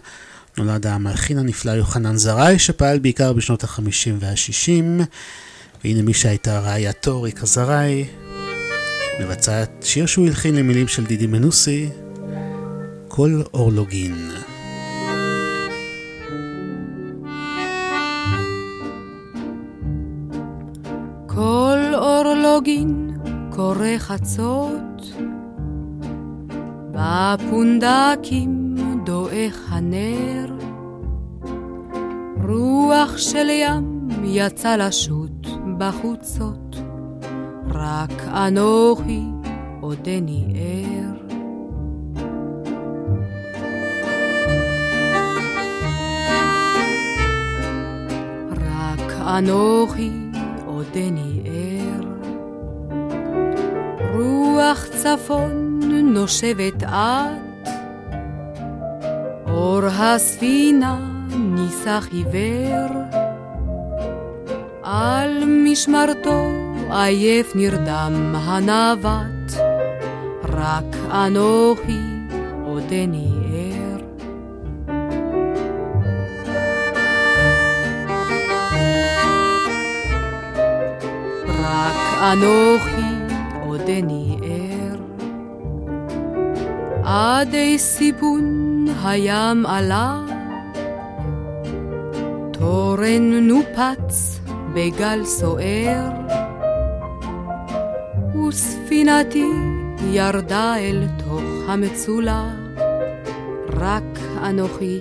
נולד המלחין הנפלא יוחנן זרעי, שפעל בעיקר בשנות ה-50 וה-60. והנה מי שהייתה רעייתו ריקה זרעי, מבצעת שיר שהוא הלחין למילים של דידי מנוסי, כל אורלוגין. כל אורלוגין קורא חצות, בפונדקים דועך הנר, רוח של ים יצא לשוט בחוצות, רק אנוכי עודני ער. אנוכי עודני. רוח צפון נושבת את, אור הספינה ניסח עיוור, על משמרתו עייף נרדם הנווט, רק אנוכי עודני ער. רק אנוכי עודני ער. עדי סיפון הים עלה, תורן נופץ בגל סוער, וספינתי ירדה אל תוך המצולה, רק אנוכי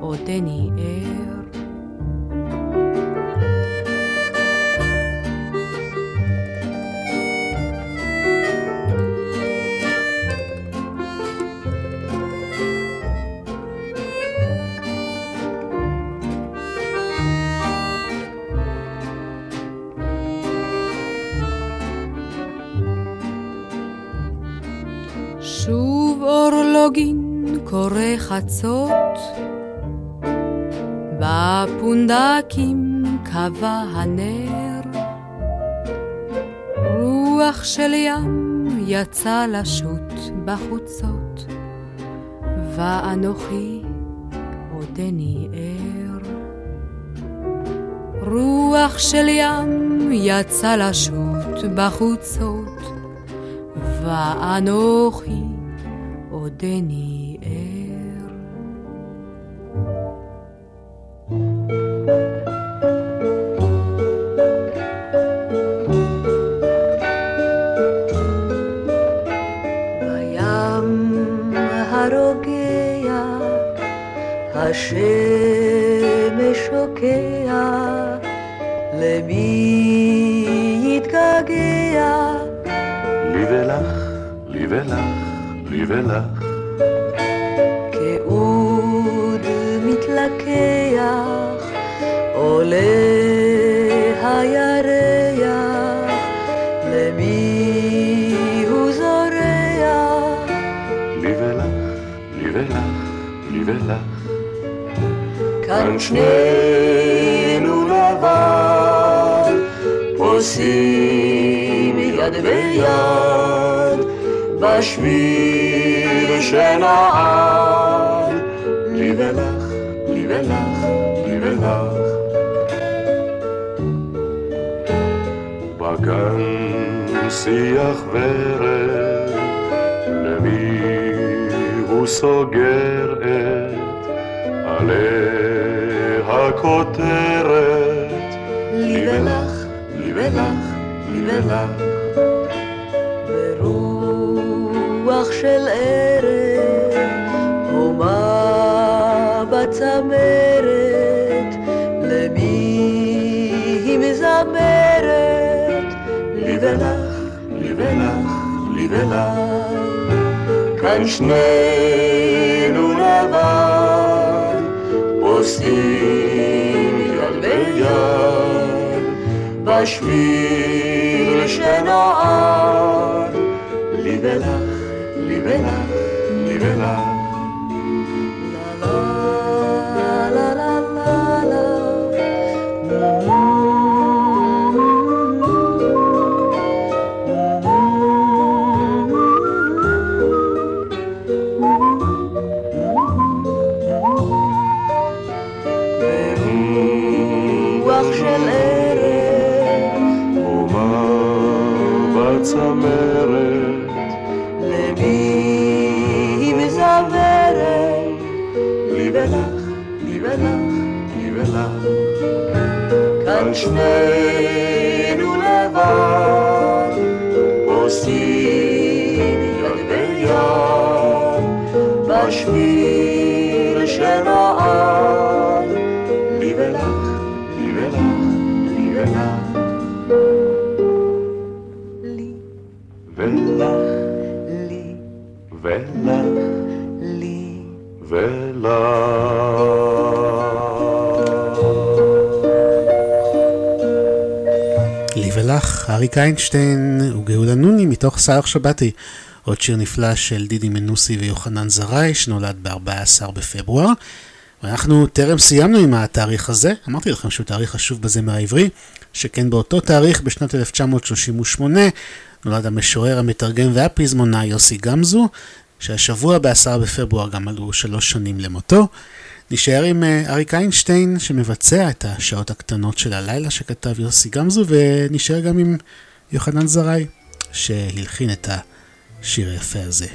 עודני ער. קורא חצות, בפונדקים קבע הנר, רוח של ים יצא לשוט בחוצות, ואנוכי עודני ער. רוח של ים יצא לשוט בחוצות, ואנוכי עודני בשביל שנעל. לי ולך, לי ולך, לי ולך. בגן שיח ורד, למי הוא סוגר את עלי הכותרת? לי ולך, לי ולך, לי ולך. של ערב, הומה בצמרת, למי היא מזמרת? לי ולך, לי ולך, לי ולך. כאן שנינו לבד, פוסעים יד ביד, בשביל שנועד, לי ולך, איינשטיין וגאולה נוני מתוך סאלח שבתי. עוד שיר נפלא של דידי מנוסי ויוחנן זרעי, שנולד ב-14 בפברואר. ואנחנו טרם סיימנו עם התאריך הזה, אמרתי לכם שהוא תאריך חשוב בזמר העברי, שכן באותו תאריך בשנת 1938 נולד המשורר, המתרגם והפזמונאי יוסי גמזו, שהשבוע ב-10 בפברואר גם עלו שלוש שנים למותו. נשאר עם אה, אריק איינשטיין שמבצע את השעות הקטנות של הלילה שכתב יוסי גמזו, ונשאר גם עם יוחנן זרעי שהלחין את השיר היפה הזה.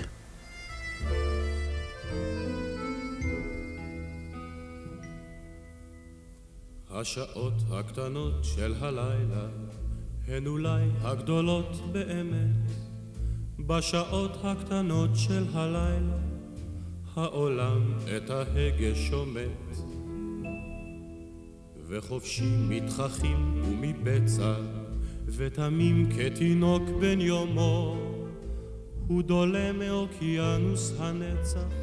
השעות הקטנות של הלילה הן אולי הגדולות באמת. בשעות הקטנות של הלילה העולם את ההגה שומט. וחופשים מתחכים ומבצע ותמים כתינוק בן יומו הוא דולה מאוקיינוס הנצח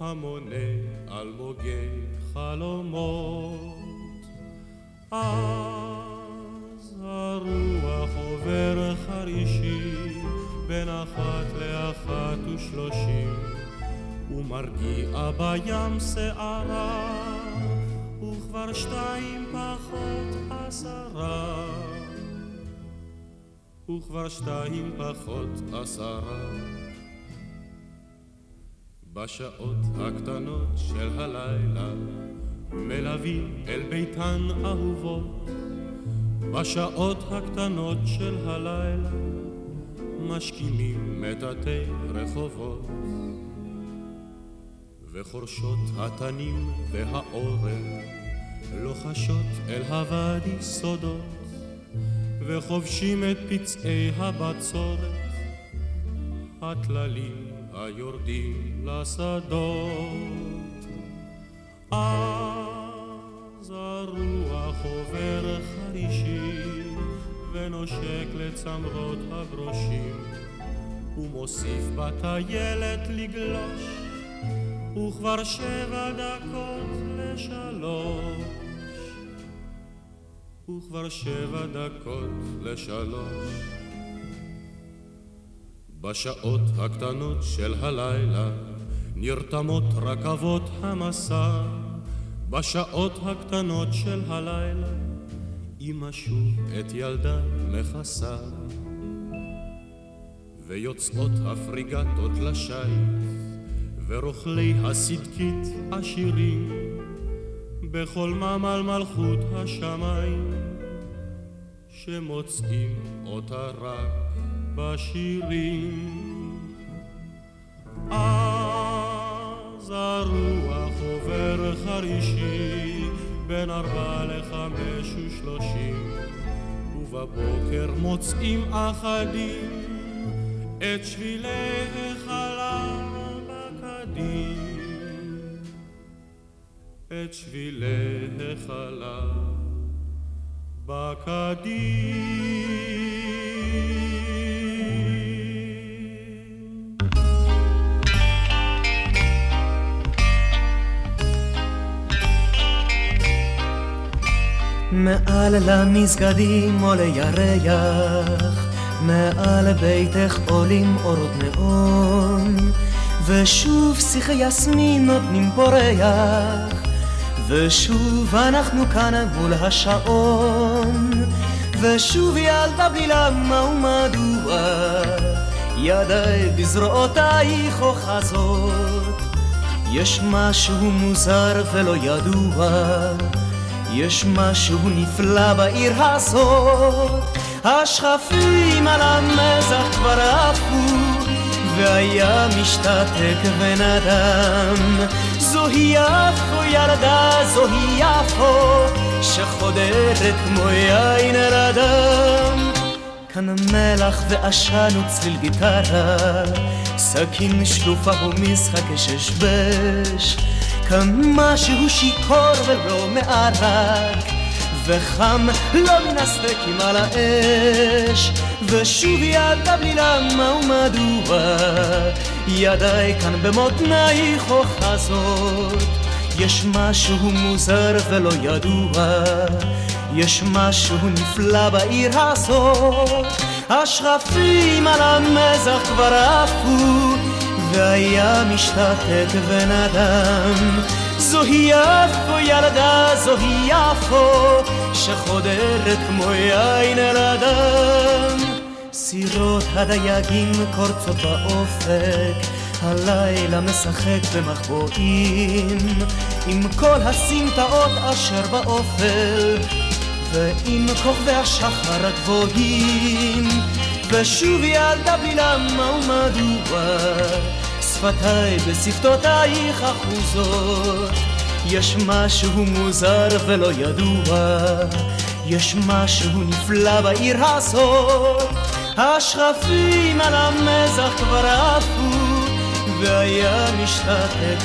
המונה אלמוגי חלומות. אז הרוח עובר חרישי בין אחת לאחת ושלושים ומרגיע בים שערה וכבר שתיים פחות עשרה וכבר שתיים פחות עשרה. בשעות הקטנות של הלילה מלווים אל ביתן אהובות. בשעות הקטנות של הלילה משכימים מטאטי רחובות. וחורשות התנים והאורן לוחשות אל הוואדי סודות וחובשים את פצעי הבצורת. הטללים היורדים לשדות. אז הרוח עובר חרישי ונושק לצמרות הברושים. ומוסיף בטיילת לגלוש וכבר שבע דקות לשלוש וכבר שבע דקות לשלוש. בשעות הקטנות של הלילה נרתמות רכבות המסע. בשעות הקטנות של הלילה אמא שוב את ילדה מכסה. ויוצאות הפריגטות לשיט ורוכלי הסדקית עשירים. בכל ממל מלכות השמיים שמוצאים אותה רק בשירים. אז הרוח עובר חרישי בין ארבע לחמש ושלושים ובבוקר מוצאים אחדים את שבילי החלב בקדים. את שבילי החלב מעל למסגדים עולה ירח, מעל ביתך עולים אורות נאון, ושוב שיחי יסמין נותנים פה ריח, ושוב אנחנו כאן מול השעון, ושוב ילדה בלי למה ומדוע, ידיי בזרועותייך אוחזות, יש משהו מוזר ולא ידוע. יש משהו נפלא בעיר הזאת, השכפים על המזח כבר עפו, והיה משתתק בן אדם. זוהי יפו ילדה, זוהי יפו, שחודרת כמו יין אל אדם. כאן מלח ועשן וצליל גיטרה, סכין שלופה ומשחק ששבש. כאן משהו שיכור ולא מערק וחם לא מן הסטייקים על האש. ושוב ילדה בלי למה ומדוע? ידיי כאן במותנייך אוחזות יש משהו מוזר ולא ידוע. יש משהו נפלא בעיר הזאת. השכפים על המזח כבר עפו והיה משתתק בן אדם זוהי יפו ילדה, זוהי יפו שחודרת כמו יין אל אדם. סירות הדייגים קורצות באופק הלילה משחק במחבואים. עם כל הסמטאות אשר באופל ועם כוכבי השחר הגבוהים. ושוב ילדה בלי למה ומדוע שפתיי בשפתותייך אחוזות יש משהו מוזר ולא ידוע יש משהו נפלא בעיר הזאת. השכפים על המזח כבר עפו והיה משתתק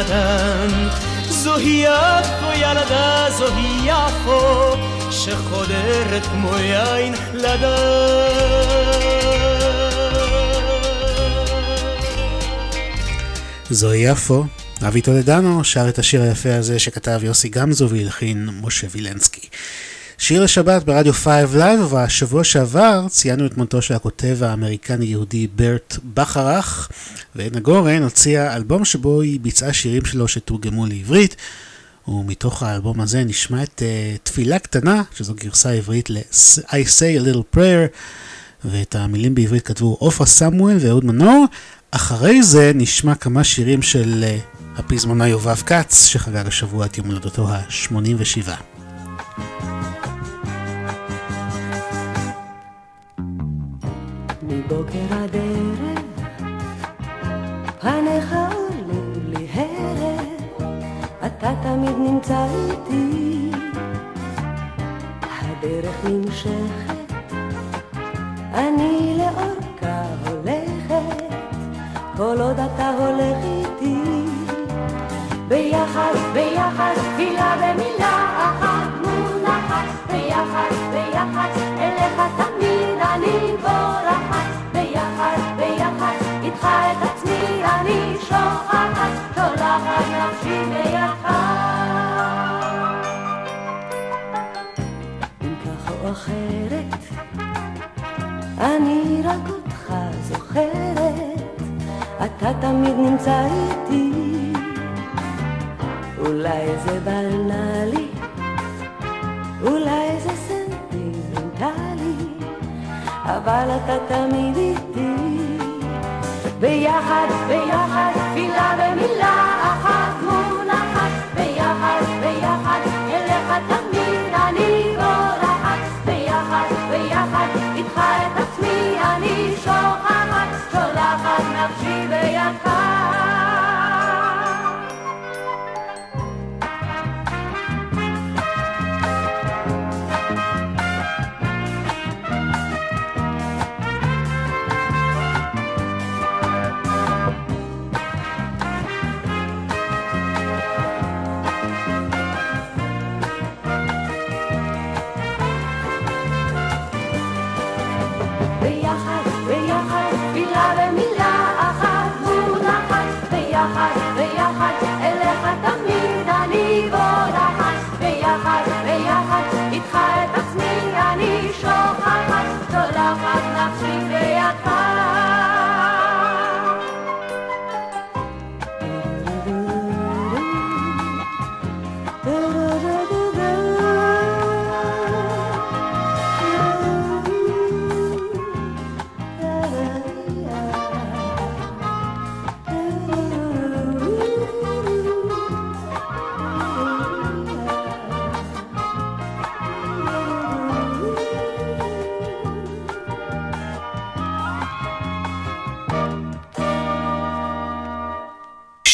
אדם זוהי יפו ילדה, זוהי יפו שחודרת כמו יין זוהי יפו, אבי טולדנו שר את השיר היפה הזה שכתב יוסי גמזו והלחין משה וילנסקי. שיר לשבת ברדיו 5 לייב, ובשבוע שעבר ציינו את מותו של הכותב האמריקני-יהודי ברט בכרך, ועדנה גורן הוציאה אלבום שבו היא ביצעה שירים שלו שתורגמו לעברית, ומתוך האלבום הזה נשמע את uh, תפילה קטנה, שזו גרסה עברית ל-I say a little prayer, ואת המילים בעברית כתבו עופרה סמואל ואהוד מנור. אחרי זה נשמע כמה שירים של uh, הפזמונה יובב כץ, שחגג השבוע את יום הולדתו ה-87. מבוקר עד אני לאורכה הולכת, כל עוד אתה הולך איתי. ביחד, ביחד תפילה במילה אחת מונחת, ביחד, ביחד, אליך תמיד אני בורחת, ביחד, ביחד, איתך את עצמי אני שוכחת, שולחת נפשי בידך. אם כך או אחרת, אני רק אותך זוכרת, אתה תמיד נמצא איתי. אולי זה בנאלי, אולי זה סנטימנטלי, אבל אתה תמיד איתי. ביחד, ביחד, תפילה במילה אחת מונחת, ביחד, ביחד, אליך תמיד I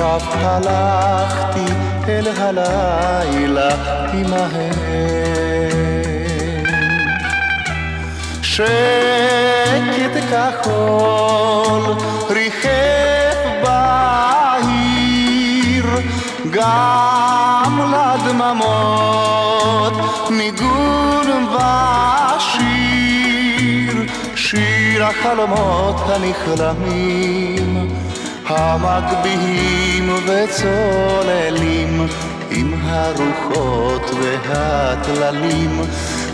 מחושב הלכתי אל הלילה עמהם. שקט כחול ריחף בעיר, גם לדממות ניגון ושיר, שיר החלומות הנכלמים, המגביהים וצוללים, עם הרוחות והטללים,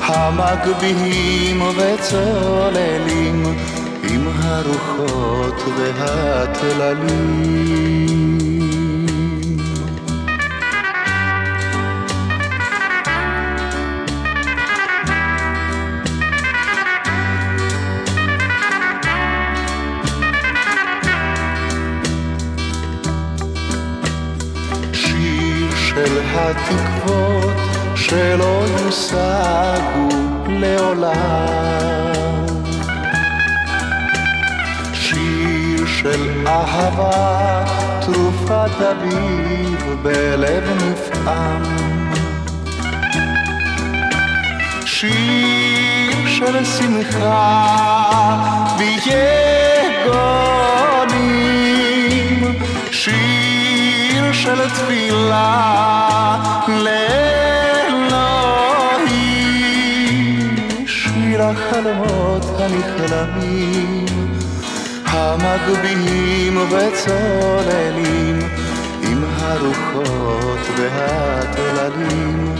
המגביהים וצוללים, עם הרוחות והטללים. של התקוות שלא יושגו לעולם. שיר של אהבה, תרופת אביב בלב נפעם. שיר של שמחה ויגונים. שיר של תפילה לאלוהים. שיר החלומות הנכלמים, המגביהים וצוללים, עם הרוחות והטללים,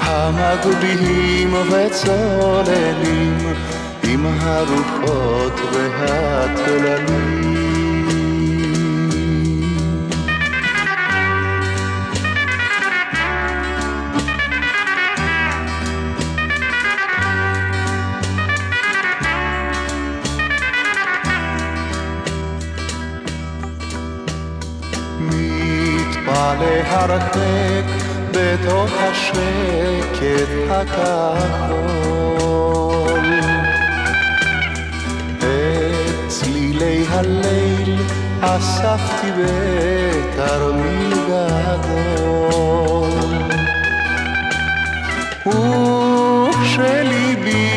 המגביהים וצוללים, עם הרוחות והטללים. להרחק בתוך השקט הכחול. את צלילי הליל אספתי בתרמיל גדול. וכשליבי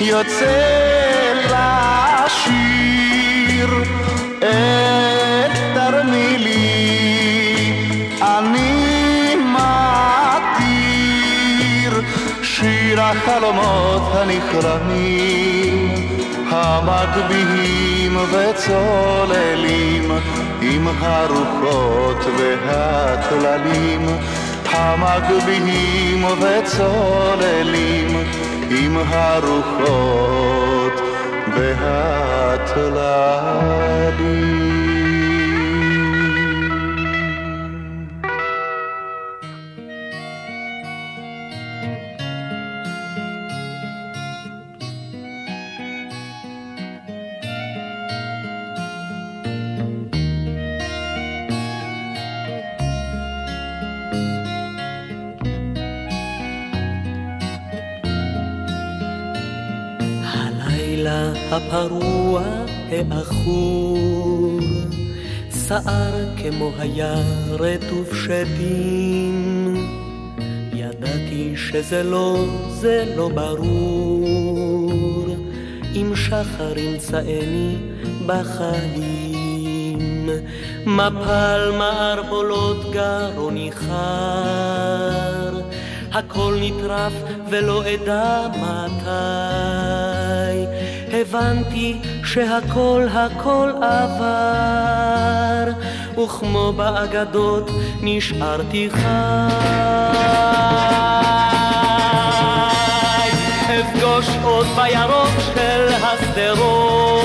יוצא החלומות הנכרמים המגביהים וצוללים עם הרוחות והטללים המגביהים וצוללים עם הרוחות והטללים. העכור, סער כמו היה רטוב שדים. ידעתי שזה לא, זה לא ברור, אם שחר ימצאני בחיים. מפל מערבולות גרוני חר, הכל נטרף ולא אדע מתי. הבנתי שהכל הכל עבר, וכמו באגדות נשארתי חי. אפגוש עוד בירוק של השדרות,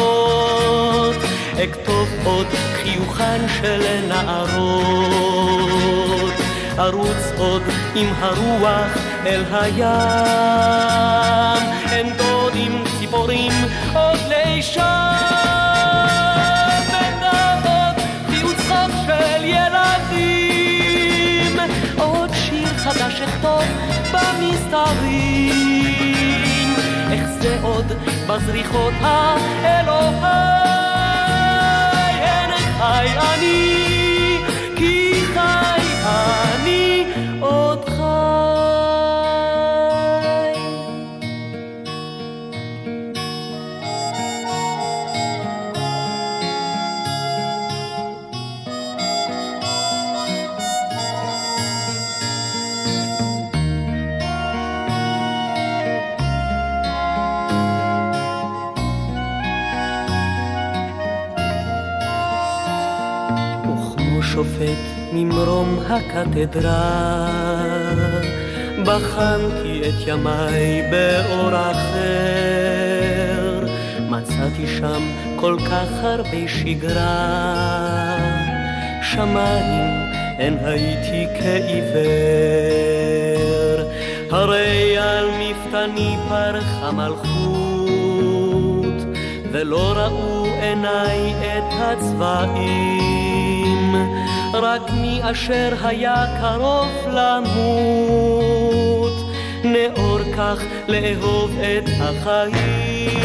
אכתוב עוד חיוכן של נערות. ארוץ עוד עם הרוח אל הים, אנדוד עם ציפורים עוד לישם. ונעוד חיוך צחוק של ילדים, עוד שיר חדש אכתוב במסתרים. איך זה עוד בזריחות האלוהי, הן חי אני, כי חי אני עוד הקתדרה, בחנתי את ימיי באור אחר, מצאתי שם כל כך הרבה שגרה, שמיים אין הייתי כעיוור, הרי על מפתני פרחה מלכות, ולא ראו עיניי את הצבעים, רק מי אשר היה קרוב למות, נאור כך לאהוב את החיים.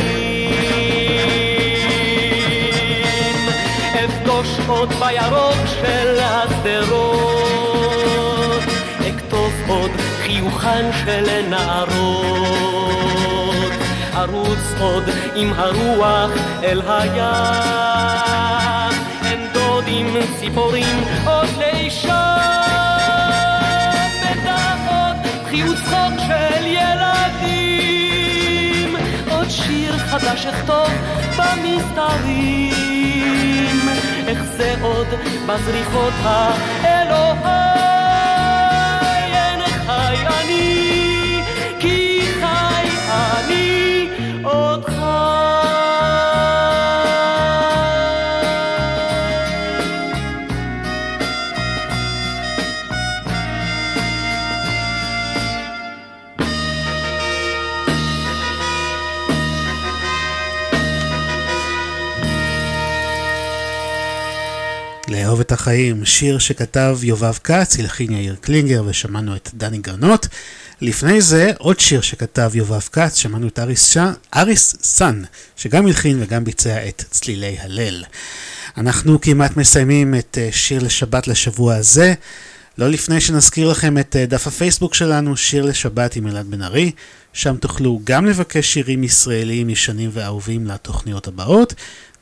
אפגוש עוד בירוק של השדרות, אכתוב עוד חיוכן של נערות, ארוץ עוד עם הרוח אל הים, ציפורים עוד לישם, אדע עוד חיוך צחוק של ילדים, עוד שיר חדש אכתוב במסתרים, איך זה עוד בזריחות האלוהי, החיים, שיר שכתב יובב כץ, הלחין יאיר קלינגר ושמענו את דני גרנות. לפני זה עוד שיר שכתב יובב כץ, שמענו את אריס, ש... אריס סאן, שגם הלחין וגם ביצע את צלילי הלל. אנחנו כמעט מסיימים את אה, שיר לשבת לשבוע הזה. לא לפני שנזכיר לכם את אה, דף הפייסבוק שלנו, שיר לשבת עם אלעד בן ארי. שם תוכלו גם לבקש שירים ישראליים ישנים ואהובים לתוכניות הבאות,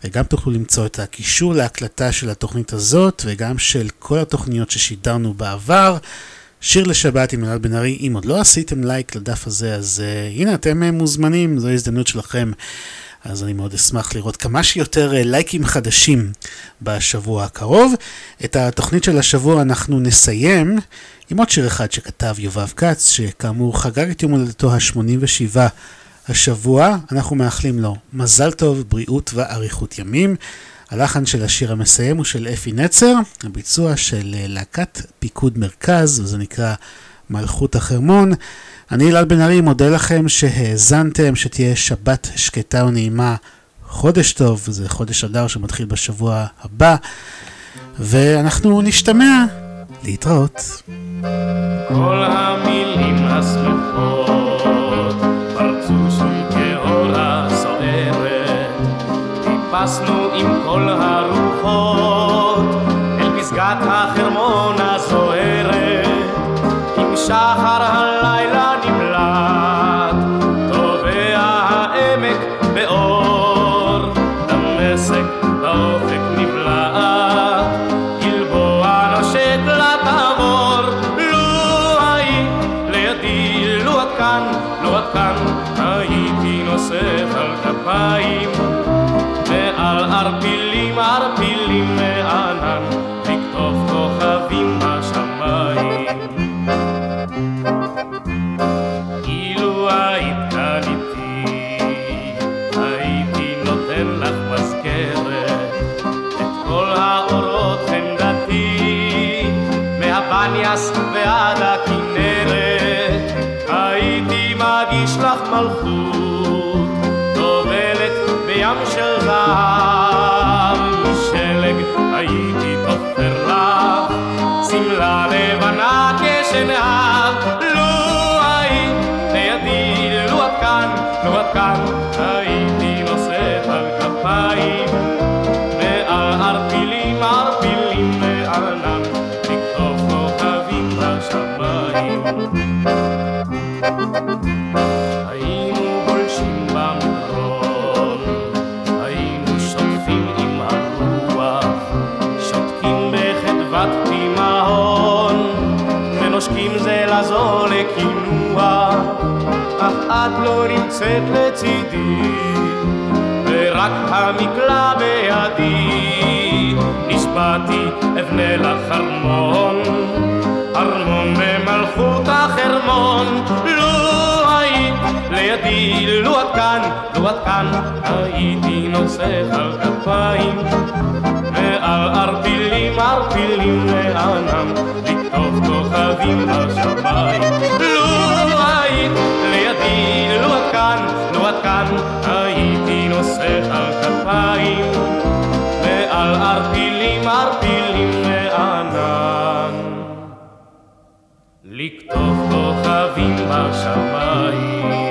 וגם תוכלו למצוא את הקישור להקלטה של התוכנית הזאת, וגם של כל התוכניות ששידרנו בעבר. שיר לשבת עם אלעד בן ארי, אם עוד לא עשיתם לייק לדף הזה, אז uh, הנה אתם uh, מוזמנים, זו ההזדמנות שלכם. אז אני מאוד אשמח לראות כמה שיותר uh, לייקים חדשים בשבוע הקרוב. את התוכנית של השבוע אנחנו נסיים עם עוד שיר אחד שכתב יובב כץ, שכאמור חגג את יום הולדתו ה-87 השבוע. אנחנו מאחלים לו מזל טוב, בריאות ואריכות ימים. הלחן של השיר המסיים הוא של אפי נצר, הביצוע של אה, להקת פיקוד מרכז, וזה נקרא מלכות החרמון. אני אלעל בן ארי מודה לכם שהאזנתם, שתהיה שבת שקטה ונעימה, חודש טוב, זה חודש אדר שמתחיל בשבוע הבא, ואנחנו נשתמע, להתראות. כל המילים השמחות כל הרוחות אל פסגת החרמון הזוהרת עם שחר הלילה של נמצאת לצידי ורק המקלע בידי. נשבעתי אבנה לך ארמון ארמון במלכות החרמון. לו היית לידי לו את כאן לו את כאן הייתי נוסך על כפיים. ועל ערפילים ערפילים לענם לכתוב כוכבים בשמיים. לו היית לו את כאן לו את כאן הייתי נוסך על כפיים ועל ערפילים ערפילים לענן לכתוב כוכבים בשמיים